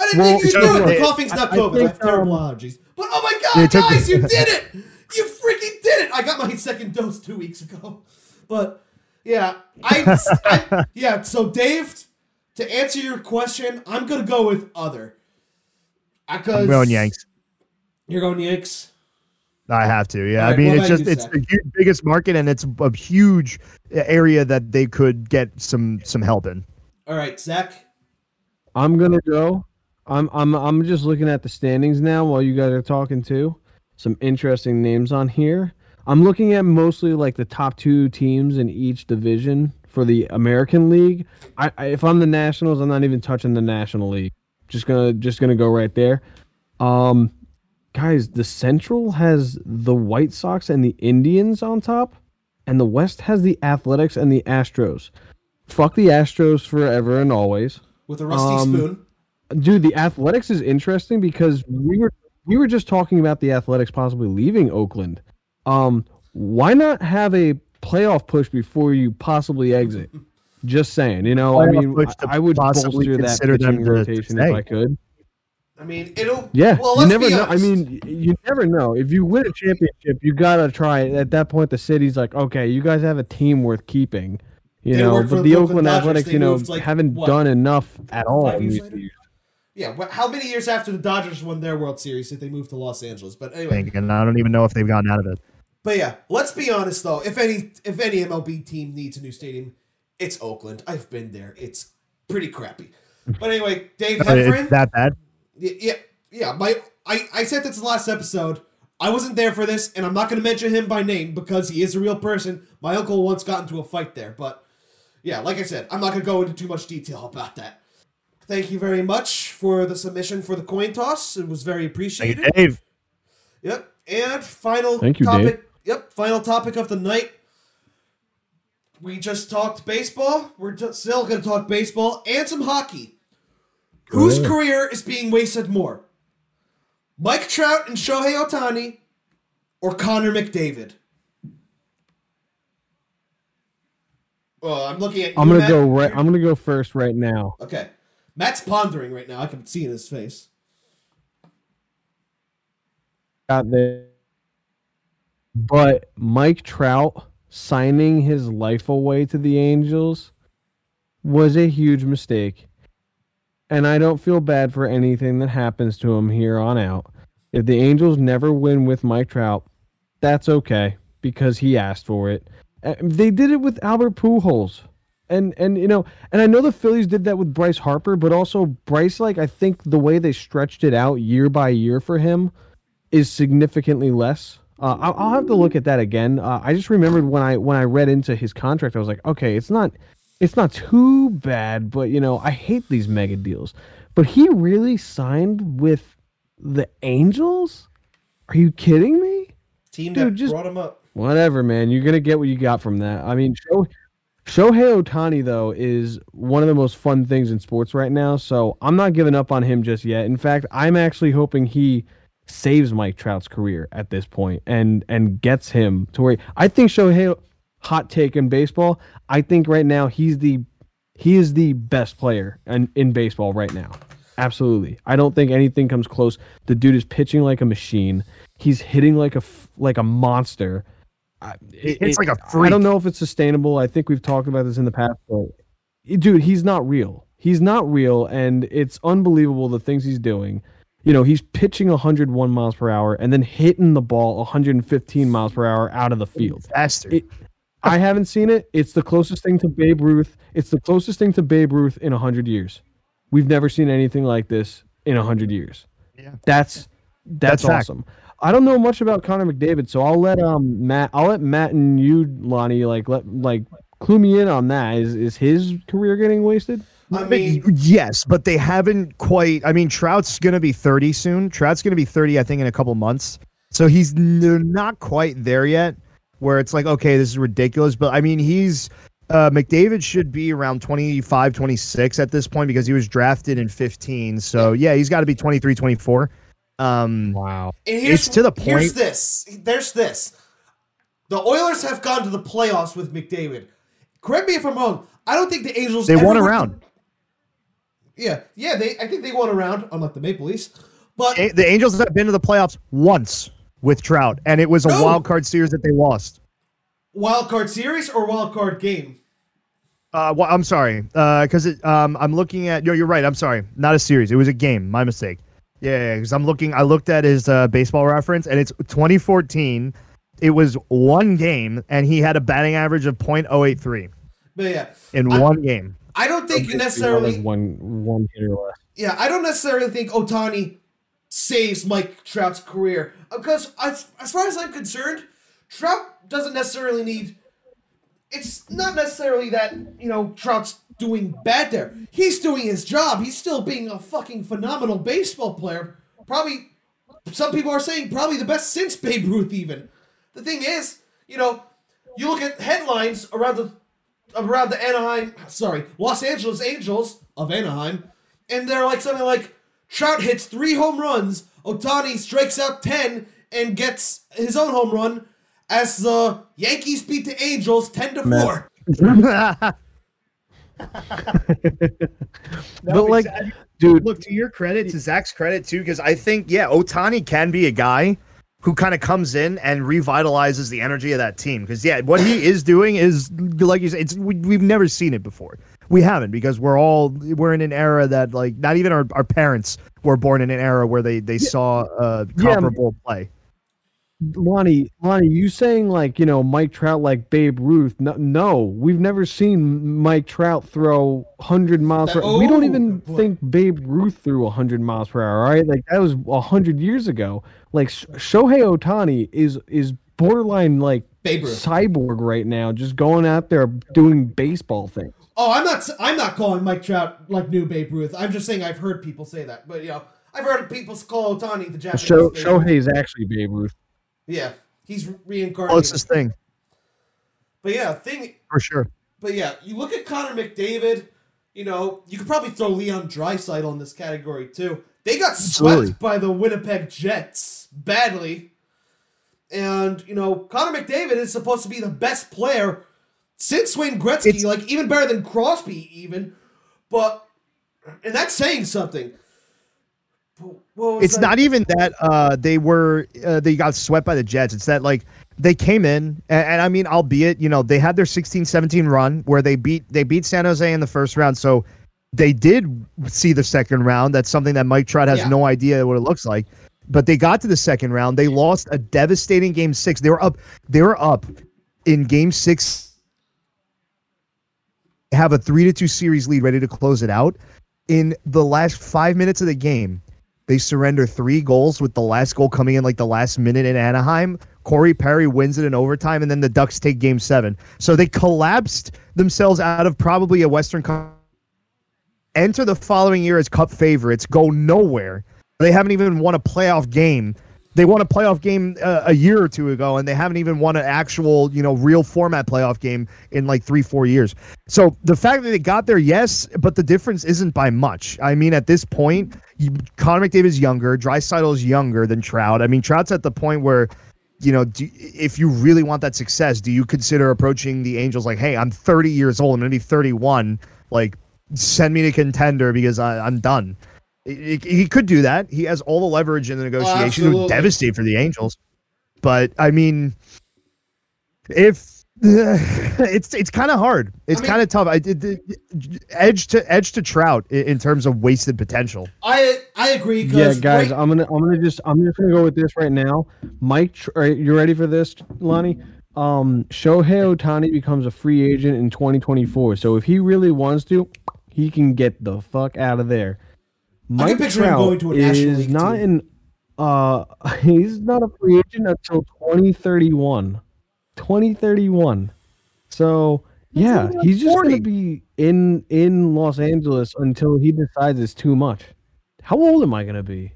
[SPEAKER 1] I didn't
[SPEAKER 3] Well,
[SPEAKER 1] think you'd
[SPEAKER 2] so
[SPEAKER 1] do it.
[SPEAKER 2] The
[SPEAKER 1] Coughing's not
[SPEAKER 3] I- I
[SPEAKER 1] COVID. I,
[SPEAKER 3] think,
[SPEAKER 1] have terrible
[SPEAKER 3] um,
[SPEAKER 1] allergies. But oh my god,
[SPEAKER 2] took-
[SPEAKER 1] guys, you did it! You freaking did it! I got my second dose two weeks ago. But yeah, I, I yeah. So Dave, to answer your question, I'm gonna go with other. Because
[SPEAKER 2] I'm going Yanks.
[SPEAKER 1] You're going Yanks.
[SPEAKER 2] I have to. Yeah,
[SPEAKER 1] All
[SPEAKER 2] I mean, it's just it's
[SPEAKER 1] Zach?
[SPEAKER 2] the hu- biggest market, and it's a huge area that they could get some some help in.
[SPEAKER 1] All right, Zach.
[SPEAKER 3] I'm gonna go. I'm I'm I'm just looking at the standings now while you guys are talking too. Some interesting names on here. I'm looking at mostly like the top two teams in each division for the American League. I, I if I'm the Nationals, I'm not even touching the National League. Just gonna just gonna go right there. Um, guys, the Central has the White Sox and the Indians on top, and the West has the Athletics and the Astros. Fuck the Astros forever and always.
[SPEAKER 1] With a rusty
[SPEAKER 3] Um,
[SPEAKER 1] spoon.
[SPEAKER 3] dude the athletics is interesting because we were we were just talking about the athletics possibly leaving oakland. Um why not have a playoff push before you possibly exit? Just saying you know i mean i, I would
[SPEAKER 2] possibly
[SPEAKER 3] bolster that
[SPEAKER 2] consider them
[SPEAKER 3] pitching rotation if i could
[SPEAKER 1] I mean, it'll.
[SPEAKER 3] yeah
[SPEAKER 1] Well,
[SPEAKER 3] you
[SPEAKER 1] let's
[SPEAKER 3] never
[SPEAKER 1] be
[SPEAKER 3] know i mean you never know if you win a championship you gotta try it at that point the city's like okay you guys have a team worth keeping you
[SPEAKER 1] They
[SPEAKER 3] know but
[SPEAKER 1] the
[SPEAKER 3] the
[SPEAKER 1] Oakland
[SPEAKER 3] oakland
[SPEAKER 1] Dodgers.
[SPEAKER 3] athletics
[SPEAKER 1] They
[SPEAKER 3] you know
[SPEAKER 1] moved, like,
[SPEAKER 3] haven't
[SPEAKER 1] what,
[SPEAKER 3] done enough at all
[SPEAKER 1] five years later? Yeah. How many years after the Dodgers won their World Series did they move to Los Angeles? But anyway,
[SPEAKER 2] and I don't even know if they've gotten out of it.
[SPEAKER 1] but yeah, let's be honest though. If any, if any MLB team needs a new stadium, it's Oakland. I've been there. It's pretty crappy. But anyway, Dave
[SPEAKER 2] It's
[SPEAKER 1] Heffron.
[SPEAKER 2] that bad.
[SPEAKER 1] Y- Yeah, yeah. My, I, I said this last episode. I wasn't there for this, and I'm not going to mention him by name because he is a real person. My uncle once got into a fight there, but yeah, like I said, I'm not going to go into too much detail about that. Thank you very much for the submission for the coin toss. It was very
[SPEAKER 2] Thank
[SPEAKER 1] appreciated.
[SPEAKER 2] you, Dave.
[SPEAKER 1] Yep. And final
[SPEAKER 3] Thank you,
[SPEAKER 1] topic. Yep. Final topic of the night. We just talked baseball. We're t- still going to talk baseball and some hockey. Whose career is being wasted more? Mike Trout and Shohei Ohtani or Connor McDavid? Oh, I'm looking at you,
[SPEAKER 3] i'm gonna
[SPEAKER 1] Matt.
[SPEAKER 3] go right i'm gonna go first right now
[SPEAKER 1] Okay. Matt's pondering right now. I can see in his face.
[SPEAKER 3] got there. But Mike Trout signing his life away to the Angels was a huge mistake. And I don't feel bad for anything that happens to him here on out. If the Angels never win with Mike Trout, that's okay because he asked for it. Uh, They did it with Albert Pujols. And and you know, and I know the Phillies did that with Bryce Harper, but also Bryce like I think the way they stretched it out year by year for him is significantly less. Uh, I'll, have to look at that again. Uh, I just remembered when I when I read into his contract, I was like, okay, it's not it's not too bad, but you know, I hate these mega deals. But he really signed with the Angels? Are you kidding me?
[SPEAKER 1] Team
[SPEAKER 3] Dude,
[SPEAKER 1] that
[SPEAKER 3] just-
[SPEAKER 1] brought him up.
[SPEAKER 3] Whatever, man. You're gonna get what you got from that. I mean, Show, Shohei Ohtani though is one of the most fun things in sports right now. So I'm not giving up on him just yet. In fact, I'm actually hoping he saves Mike Trout's career at this point and and gets him to where I think Shohei hot take in baseball. I think right now he's the he is the best player in, in baseball right now. Absolutely. I don't think anything comes close. The dude is pitching like a machine. He's hitting like a like a monster. I- it-
[SPEAKER 2] hits
[SPEAKER 3] it-
[SPEAKER 2] like a
[SPEAKER 3] I
[SPEAKER 2] freak.
[SPEAKER 3] don't know if it's sustainable. I think we've talked about this in the past, but dude, he's not real. He's not real, and it's unbelievable the things he's doing. You know, he's pitching 101 miles per hour and then hitting the ball 115 miles per hour out of the field.
[SPEAKER 2] Bastard.
[SPEAKER 3] It- I haven't seen it. It's the closest thing to Babe Ruth. It's the closest thing to Babe Ruth in a 100 years. We've never seen anything like this in a 100 years.
[SPEAKER 2] Yeah.
[SPEAKER 3] That's that's,
[SPEAKER 2] That's fact.
[SPEAKER 3] awesome. I don't know much about Connor McDavid, so I'll let um Matt I'll let Matt and you Lonnie like let like clue me in on that. Is is his career getting wasted?
[SPEAKER 1] I mean,
[SPEAKER 2] yes, but they haven't quite. I mean, Trout's going to be 30 soon. Trout's going to be 30, I think, in a couple months. So he's n- not quite there yet, where it's like, okay, this is ridiculous. But I mean, he's uh, McDavid should be around 25, 26 at this point because he was drafted in 15. So yeah, he's got to be 23, 24. Um,
[SPEAKER 3] Wow.
[SPEAKER 1] And here's,
[SPEAKER 2] It's to the point.
[SPEAKER 1] Here's
[SPEAKER 2] point-
[SPEAKER 1] this. There's this. The Oilers have gone to the playoffs with McDavid. Correct me if I'm wrong. I don't think the Angels.
[SPEAKER 2] they
[SPEAKER 1] ever
[SPEAKER 2] won a
[SPEAKER 1] to-
[SPEAKER 2] round.
[SPEAKER 1] Yeah, yeah. They, I think they won a round, unlike the Maple Leafs. But
[SPEAKER 2] A- The Angels have been to the playoffs once with Trout, and it was a
[SPEAKER 1] No.
[SPEAKER 2] wild card series that they lost.
[SPEAKER 1] wild card series or wild card game?
[SPEAKER 2] Uh, well, I'm sorry, because it um, I'm looking at. No, you're right. I'm sorry, not a series. It was a game. My mistake. Yeah, because I'm looking. I looked at his uh, baseball reference, and it's 2014. It was one game, and he had a batting average of .083
[SPEAKER 1] But yeah,
[SPEAKER 2] in
[SPEAKER 1] I-
[SPEAKER 2] one game.
[SPEAKER 1] I don't think necessarily.
[SPEAKER 3] one one hitter less.
[SPEAKER 1] Yeah, I don't necessarily think Ohtani saves Mike Trout's career uh, because as, as far as I'm concerned, Trout doesn't necessarily need. It's not necessarily that you know Trout's doing bad there. He's doing his job. He's still being a fucking phenomenal baseball player. Probably, some people are saying probably the best since Babe Ruth. Even the thing is, you know, you look at headlines around the around the Anaheim, sorry, Los Angeles Angels of Anaheim, and they're like something like Trout hits three home runs, Ohtani strikes out ten and gets his own home run as the Yankees beat the Angels ten to four.
[SPEAKER 3] but like, dude,
[SPEAKER 2] Look to your credit, to Zach's credit too, because I think yeah, Ohtani can be a guy who kind of comes in and revitalizes the energy of that team. Because yeah, what he is doing is like you said, it's we, we've never seen it before. We haven't because we're all we're in an era that like not even our, our parents were born in an era where they they saw uh,
[SPEAKER 3] Yeah.
[SPEAKER 2] comparable play.
[SPEAKER 3] Lonnie, Lonnie, you saying like you know Mike Trout like Babe Ruth? No, no we've never seen Mike Trout throw hundred miles per.
[SPEAKER 1] That-
[SPEAKER 3] we don't
[SPEAKER 1] oh,
[SPEAKER 3] even
[SPEAKER 1] boy.
[SPEAKER 3] think Babe Ruth threw hundred miles per hour. Right? Like that was hundred years ago. Like Sh- Shohei Ohtani is is borderline like
[SPEAKER 1] Babe Ruth.
[SPEAKER 3] cyborg right now, just going out there doing baseball things.
[SPEAKER 1] Oh, I'm not. I'm not calling Mike Trout like new Babe Ruth. I'm just saying I've heard people say that. But you know, I've heard people call Ohtani the Japanese.
[SPEAKER 3] Sho-
[SPEAKER 1] Babe
[SPEAKER 3] Shohei is actually Babe Ruth.
[SPEAKER 1] Yeah, he's reincarnated.
[SPEAKER 2] Closest thing
[SPEAKER 1] But yeah, thing.
[SPEAKER 2] for sure.
[SPEAKER 1] But yeah, you look at Connor McDavid. You know, you could probably throw Leon Draisaitl in this category too. They got
[SPEAKER 2] Absolutely.
[SPEAKER 1] swept by the Winnipeg Jets badly, and you know Connor McDavid is supposed to be the best player since Wayne Gretzky,
[SPEAKER 2] It's-
[SPEAKER 1] like even better than Crosby, even. But and that's saying something. But what was
[SPEAKER 2] It's
[SPEAKER 1] that?
[SPEAKER 2] not even that uh, they were uh, they got swept by the Jets. It's that like they came in and, and I mean, albeit you know they had their 16-17 run where they beat they beat San Jose in the first round, so they did see the second round. That's something that Mike Trout has
[SPEAKER 1] Yeah.
[SPEAKER 2] no idea what it looks like. But they got to the second round. They lost a devastating game six. They were up. They were up in game six. Have a three to two series lead, ready to close it out. In the last five minutes of the game, they surrender three goals with the last goal coming in like the last minute in Anaheim. Corey Perry wins it in overtime, and then the Ducks take game seven. So they collapsed themselves out of probably a Western Cup. Enter the following year as Cup favorites, go nowhere. They haven't even won a playoff game. They won a playoff game uh, a year or two ago, and they haven't even won an actual, you know, real format playoff game in like three, four years. So the fact that they got there, yes, but the difference isn't by much. I mean, at this point, you, Connor McDavid is younger, Draisaitl is younger than Trout. I mean, Trout's at the point where, you know, do, if you really want that success, do you consider approaching the Angels like, hey, I'm 30 years old, I'm gonna be 31, like, send me to contender because I, I'm done. He, he could do that. He has all the leverage in the negotiations. it would devastate for the Angels. But I mean, if it's it's kind of hard, it's
[SPEAKER 1] I mean-
[SPEAKER 2] kind of tough. I did edge to edge to Trout i- in terms of wasted potential.
[SPEAKER 1] I I agree.
[SPEAKER 3] Yeah, guys,
[SPEAKER 1] right-
[SPEAKER 3] I'm gonna I'm gonna just I'm just gonna go with this right now. Mike, are you ready for this, Lonnie? Um, Shohei Ohtani becomes a free agent in 2024. So if he really wants to, he can get the fuck out of there. Mike
[SPEAKER 1] picture
[SPEAKER 3] Trout
[SPEAKER 1] going to a
[SPEAKER 3] is
[SPEAKER 1] League
[SPEAKER 3] not
[SPEAKER 1] team.
[SPEAKER 3] in. Uh, he's not a free agent until 2031. 2031. So yeah,
[SPEAKER 2] only
[SPEAKER 3] he's just
[SPEAKER 2] 40.
[SPEAKER 3] gonna be in in Los Angeles until he decides it's too much. How old am I gonna be?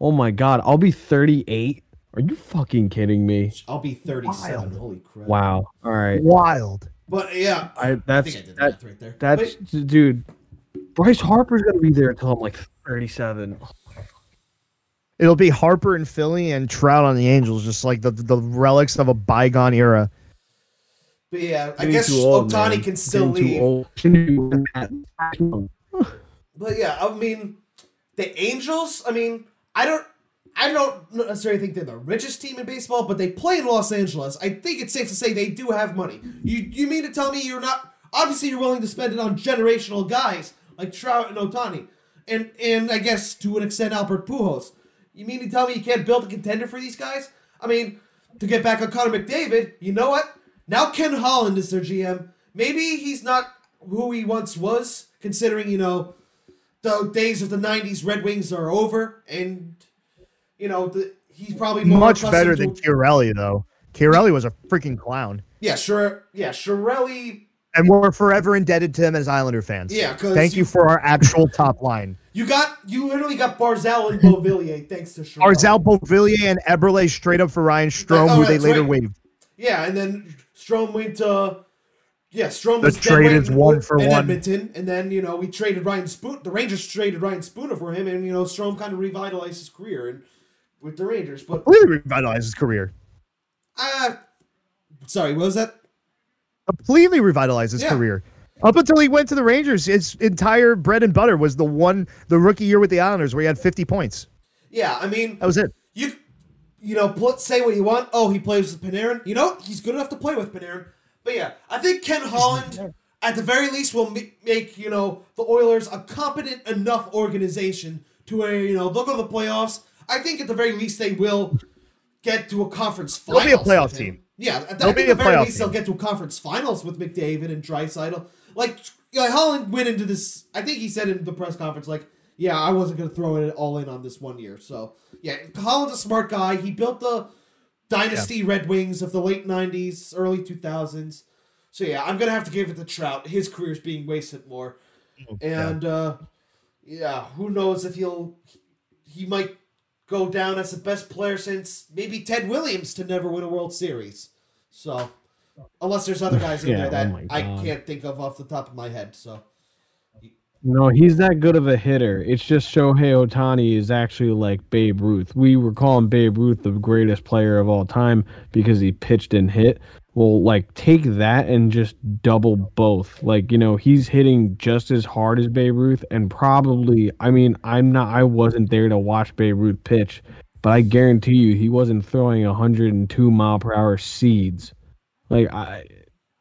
[SPEAKER 3] Oh my god, I'll be 38. Are you fucking kidding me?
[SPEAKER 1] I'll be 37.
[SPEAKER 2] Wild.
[SPEAKER 1] Holy crap.
[SPEAKER 3] Wow. All right.
[SPEAKER 2] Wild.
[SPEAKER 1] But yeah,
[SPEAKER 3] I
[SPEAKER 1] I
[SPEAKER 3] that's
[SPEAKER 1] think I did the
[SPEAKER 3] that,
[SPEAKER 1] right there.
[SPEAKER 3] that's
[SPEAKER 1] But-
[SPEAKER 3] dude. Bryce Harper's gonna be there until I'm like 37.
[SPEAKER 2] It'll be Harper and Philly and Trout on the Angels, just like the the relics of a bygone era.
[SPEAKER 1] But yeah, I guess
[SPEAKER 3] too Ohtani
[SPEAKER 1] can still
[SPEAKER 3] Getting
[SPEAKER 1] leave.
[SPEAKER 3] Too old. Shouldn't be-
[SPEAKER 1] But yeah, I mean, the Angels. I mean, I don't, I don't necessarily think they're the richest team in baseball, but they play in Los Angeles. I think it's safe to say they do have money. You, you mean to tell me you're not? Obviously, you're willing to spend it on generational guys like Trout and Ohtani, and and I guess to an extent Albert Pujols. You mean to tell me you can't build a contender for these guys? I mean, to get back on Connor McDavid, you know what? Now Ken Holland is their GM. Maybe he's not who he once was, considering you know the days of the '90s Red Wings are over, and you know the, he's probably more
[SPEAKER 2] Much better
[SPEAKER 1] to-
[SPEAKER 2] than Chiarelli, though. Chiarelli was a freaking clown,
[SPEAKER 1] yeah, sure, yeah, Chiarelli.
[SPEAKER 2] And we're forever indebted to him as Islander fans.
[SPEAKER 1] Yeah,
[SPEAKER 2] thank you,
[SPEAKER 1] you-
[SPEAKER 2] for our actual top line.
[SPEAKER 1] You got you literally got Barzal and Beauvillier thanks to Chiarelli.
[SPEAKER 2] Arzal Beauvillier and Eberle straight up for Ryan Strome,
[SPEAKER 1] Oh,
[SPEAKER 2] who they later
[SPEAKER 1] right.
[SPEAKER 2] waived.
[SPEAKER 1] Yeah, and then Strome went to yeah, Strome
[SPEAKER 2] The
[SPEAKER 1] was
[SPEAKER 2] trade is one for
[SPEAKER 1] in
[SPEAKER 2] one.
[SPEAKER 1] Edmonton, and then you know we traded Ryan Spoon. The Rangers traded Ryan Spooner for him, and you know Strome kind of revitalized his career and with the Rangers. But
[SPEAKER 2] Completely revitalized his career.
[SPEAKER 1] uh sorry, what was that?
[SPEAKER 2] Completely revitalized his
[SPEAKER 1] Yeah.
[SPEAKER 2] career. Up until he went to the Rangers, his entire bread and butter was the one, the rookie year with the Islanders, where he had 50 points.
[SPEAKER 1] Yeah, I mean
[SPEAKER 2] That was it.
[SPEAKER 1] you you know put say what you want. Oh, he plays with Panarin. You know he's good enough to play with Panarin. But yeah, I think Ken Holland, at the very least, will ma- make you know the Oilers a competent enough organization to where you know they'll go to the playoffs. I think at the very least they will get to a conference
[SPEAKER 2] They'll be a playoff team.
[SPEAKER 1] Yeah, at the, I think at the very least they'll get to a conference finals with McDavid and Draisaitl. Like, yeah, Holland went into this. I think he said in the press conference, like, "Yeah, I wasn't going to throw it all in on this one year." So, yeah, Holland's a smart guy. He built the dynasty Red Wings of the late '90s, early 2000s. So yeah, I'm gonna have to give it to Trout. His career's being wasted more, and uh, yeah, who knows if he'll he might go down as the best player since maybe Ted Williams to never win a World Series. So unless there's other guys in
[SPEAKER 3] Yeah,
[SPEAKER 1] there that
[SPEAKER 3] oh
[SPEAKER 1] I can't think of off the top of my head. So
[SPEAKER 3] No, he's that good of a hitter. It's just Shohei Ohtani is actually like Babe Ruth. We were calling Babe Ruth the greatest player of all time because he pitched and hit. Well, like take that and just double both. Like, you know, he's hitting just as hard as Babe Ruth and probably I mean, I'm not I wasn't there to watch Babe Ruth pitch, but I guarantee you he wasn't throwing 102 mile per hour seeds. Like I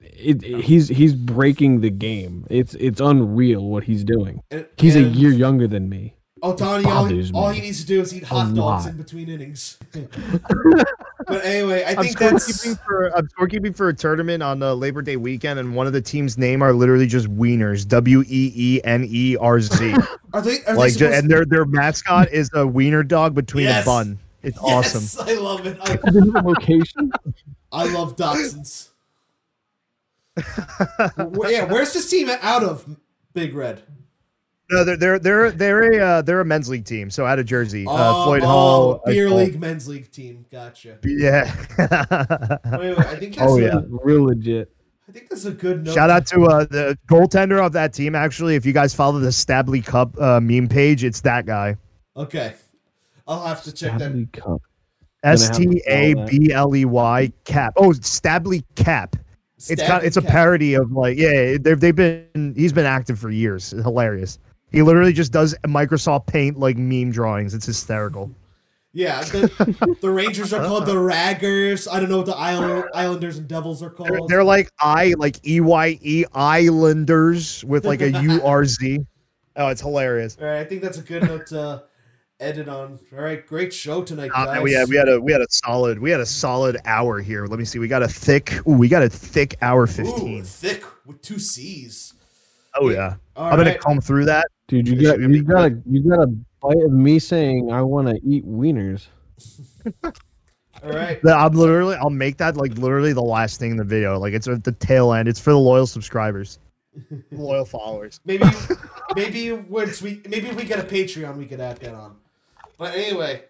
[SPEAKER 3] it, it- he's he's breaking the game. It's it's unreal what he's doing.
[SPEAKER 1] and,
[SPEAKER 3] He's a year younger than me.
[SPEAKER 1] Ohtani, all, he- all he needs to do is eat hot dogs in between innings. but anyway, I
[SPEAKER 2] I'm
[SPEAKER 1] think that's
[SPEAKER 2] scorekeeping for I'm scorekeeping for a tournament on the Labor Day weekend, and one of the team's name are literally just Wieners, W E E N E R Z.
[SPEAKER 1] are they are
[SPEAKER 2] like,
[SPEAKER 1] they
[SPEAKER 2] ju-
[SPEAKER 1] supposed
[SPEAKER 2] and their their mascot is a wiener dog between
[SPEAKER 1] Yes.
[SPEAKER 2] a bun. It's
[SPEAKER 1] Yes,
[SPEAKER 2] awesome.
[SPEAKER 1] I love it. I,
[SPEAKER 3] location.
[SPEAKER 1] I love Dachshunds. Yeah, where's this team out of, Big Red?
[SPEAKER 2] No, they're they're they're they're a uh, they're a men's league team. So out of Jersey, uh,
[SPEAKER 1] Oh,
[SPEAKER 2] Floyd
[SPEAKER 1] oh,
[SPEAKER 2] Hall, uh,
[SPEAKER 1] beer
[SPEAKER 2] Hall-
[SPEAKER 1] league, men's league team. Gotcha.
[SPEAKER 2] Yeah.
[SPEAKER 1] Wait, wait, I think that's
[SPEAKER 3] Oh
[SPEAKER 1] a,
[SPEAKER 3] yeah, real legit.
[SPEAKER 1] I think that's a good note.
[SPEAKER 2] Shout out to uh, the goaltender of that team. Actually, if you guys follow the Stably Cup uh, meme page, it's that guy.
[SPEAKER 1] Okay, I'll have to check that.
[SPEAKER 3] Stabley Cup.
[SPEAKER 2] S
[SPEAKER 3] have to
[SPEAKER 2] T A B L E Y Cap. Oh, Stably Cap. It's kind it's a parody of like yeah they've they've been he's been active for years. It's hilarious. He literally just does Microsoft Paint like meme drawings. It's hysterical.
[SPEAKER 1] Yeah, the, the Rangers are called the Raggers. I don't know what the Island, Islanders and Devils are
[SPEAKER 2] They're,
[SPEAKER 1] called.
[SPEAKER 2] they're like I like E Y E Islanders with like a U R Z. Oh, it's hilarious.
[SPEAKER 1] All right, I think that's a good note to edit on. All right, great show tonight,
[SPEAKER 2] Uh, we had we had a we had a solid we had a solid hour here. Let me see. We got a thick. Ooh, we got a thick hour fifteen.
[SPEAKER 1] Ooh, thick with two C's.
[SPEAKER 2] Oh yeah.
[SPEAKER 1] All
[SPEAKER 2] I'm gonna
[SPEAKER 1] right.
[SPEAKER 2] comb through that.
[SPEAKER 3] Dude, you got you got a you got a bite of me saying I want to eat wieners.
[SPEAKER 1] All right.
[SPEAKER 2] I'm literally I'll make that like literally the last thing in the video. Like it's at the tail end. It's for the loyal subscribers, loyal followers.
[SPEAKER 1] Maybe maybe once we maybe if we get a Patreon, we could add that on. But anyway,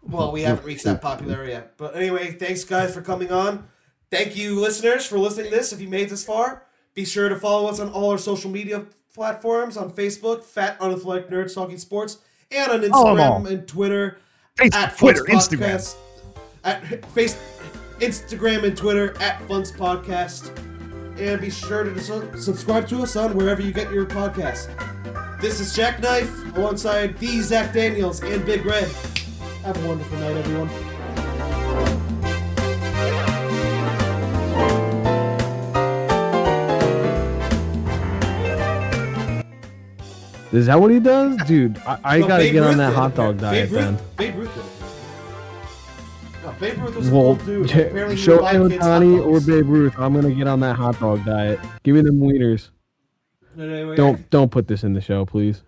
[SPEAKER 1] well, we haven't reached that popularity yet. But anyway, thanks guys for coming on. Thank you, listeners, for listening to this. If you made this far, be sure to follow us on all our social media platforms on Facebook, Fat Unathletic Nerds Talking Sports, and on
[SPEAKER 2] oh, all.
[SPEAKER 1] Instagram and Twitter
[SPEAKER 2] Facebook,
[SPEAKER 1] at
[SPEAKER 2] Twitter, Instagram.
[SPEAKER 1] Podcast, at face, Instagram and Twitter at Funds Podcast, and be sure to su- subscribe to us on wherever you get your podcasts. This is Jackknife alongside the Zach Daniels and Big Red. Have a wonderful night, everyone.
[SPEAKER 3] Is that what he does, dude? I, I
[SPEAKER 1] No,
[SPEAKER 3] gotta
[SPEAKER 1] Babe
[SPEAKER 3] get on that hot dog
[SPEAKER 1] Babe
[SPEAKER 3] diet
[SPEAKER 1] Ruth,
[SPEAKER 3] then.
[SPEAKER 1] Babe Ruth did. it. No, Babe Ruth was a
[SPEAKER 3] Well,
[SPEAKER 1] cool dude.
[SPEAKER 3] j-
[SPEAKER 1] Apparently
[SPEAKER 3] show
[SPEAKER 1] would buy kids hot
[SPEAKER 3] Ohtani or. Babe Ruth. I'm gonna get on that hot dog diet. Give me them wieners.
[SPEAKER 1] Anyway,
[SPEAKER 3] Don't don't put this in the show, please.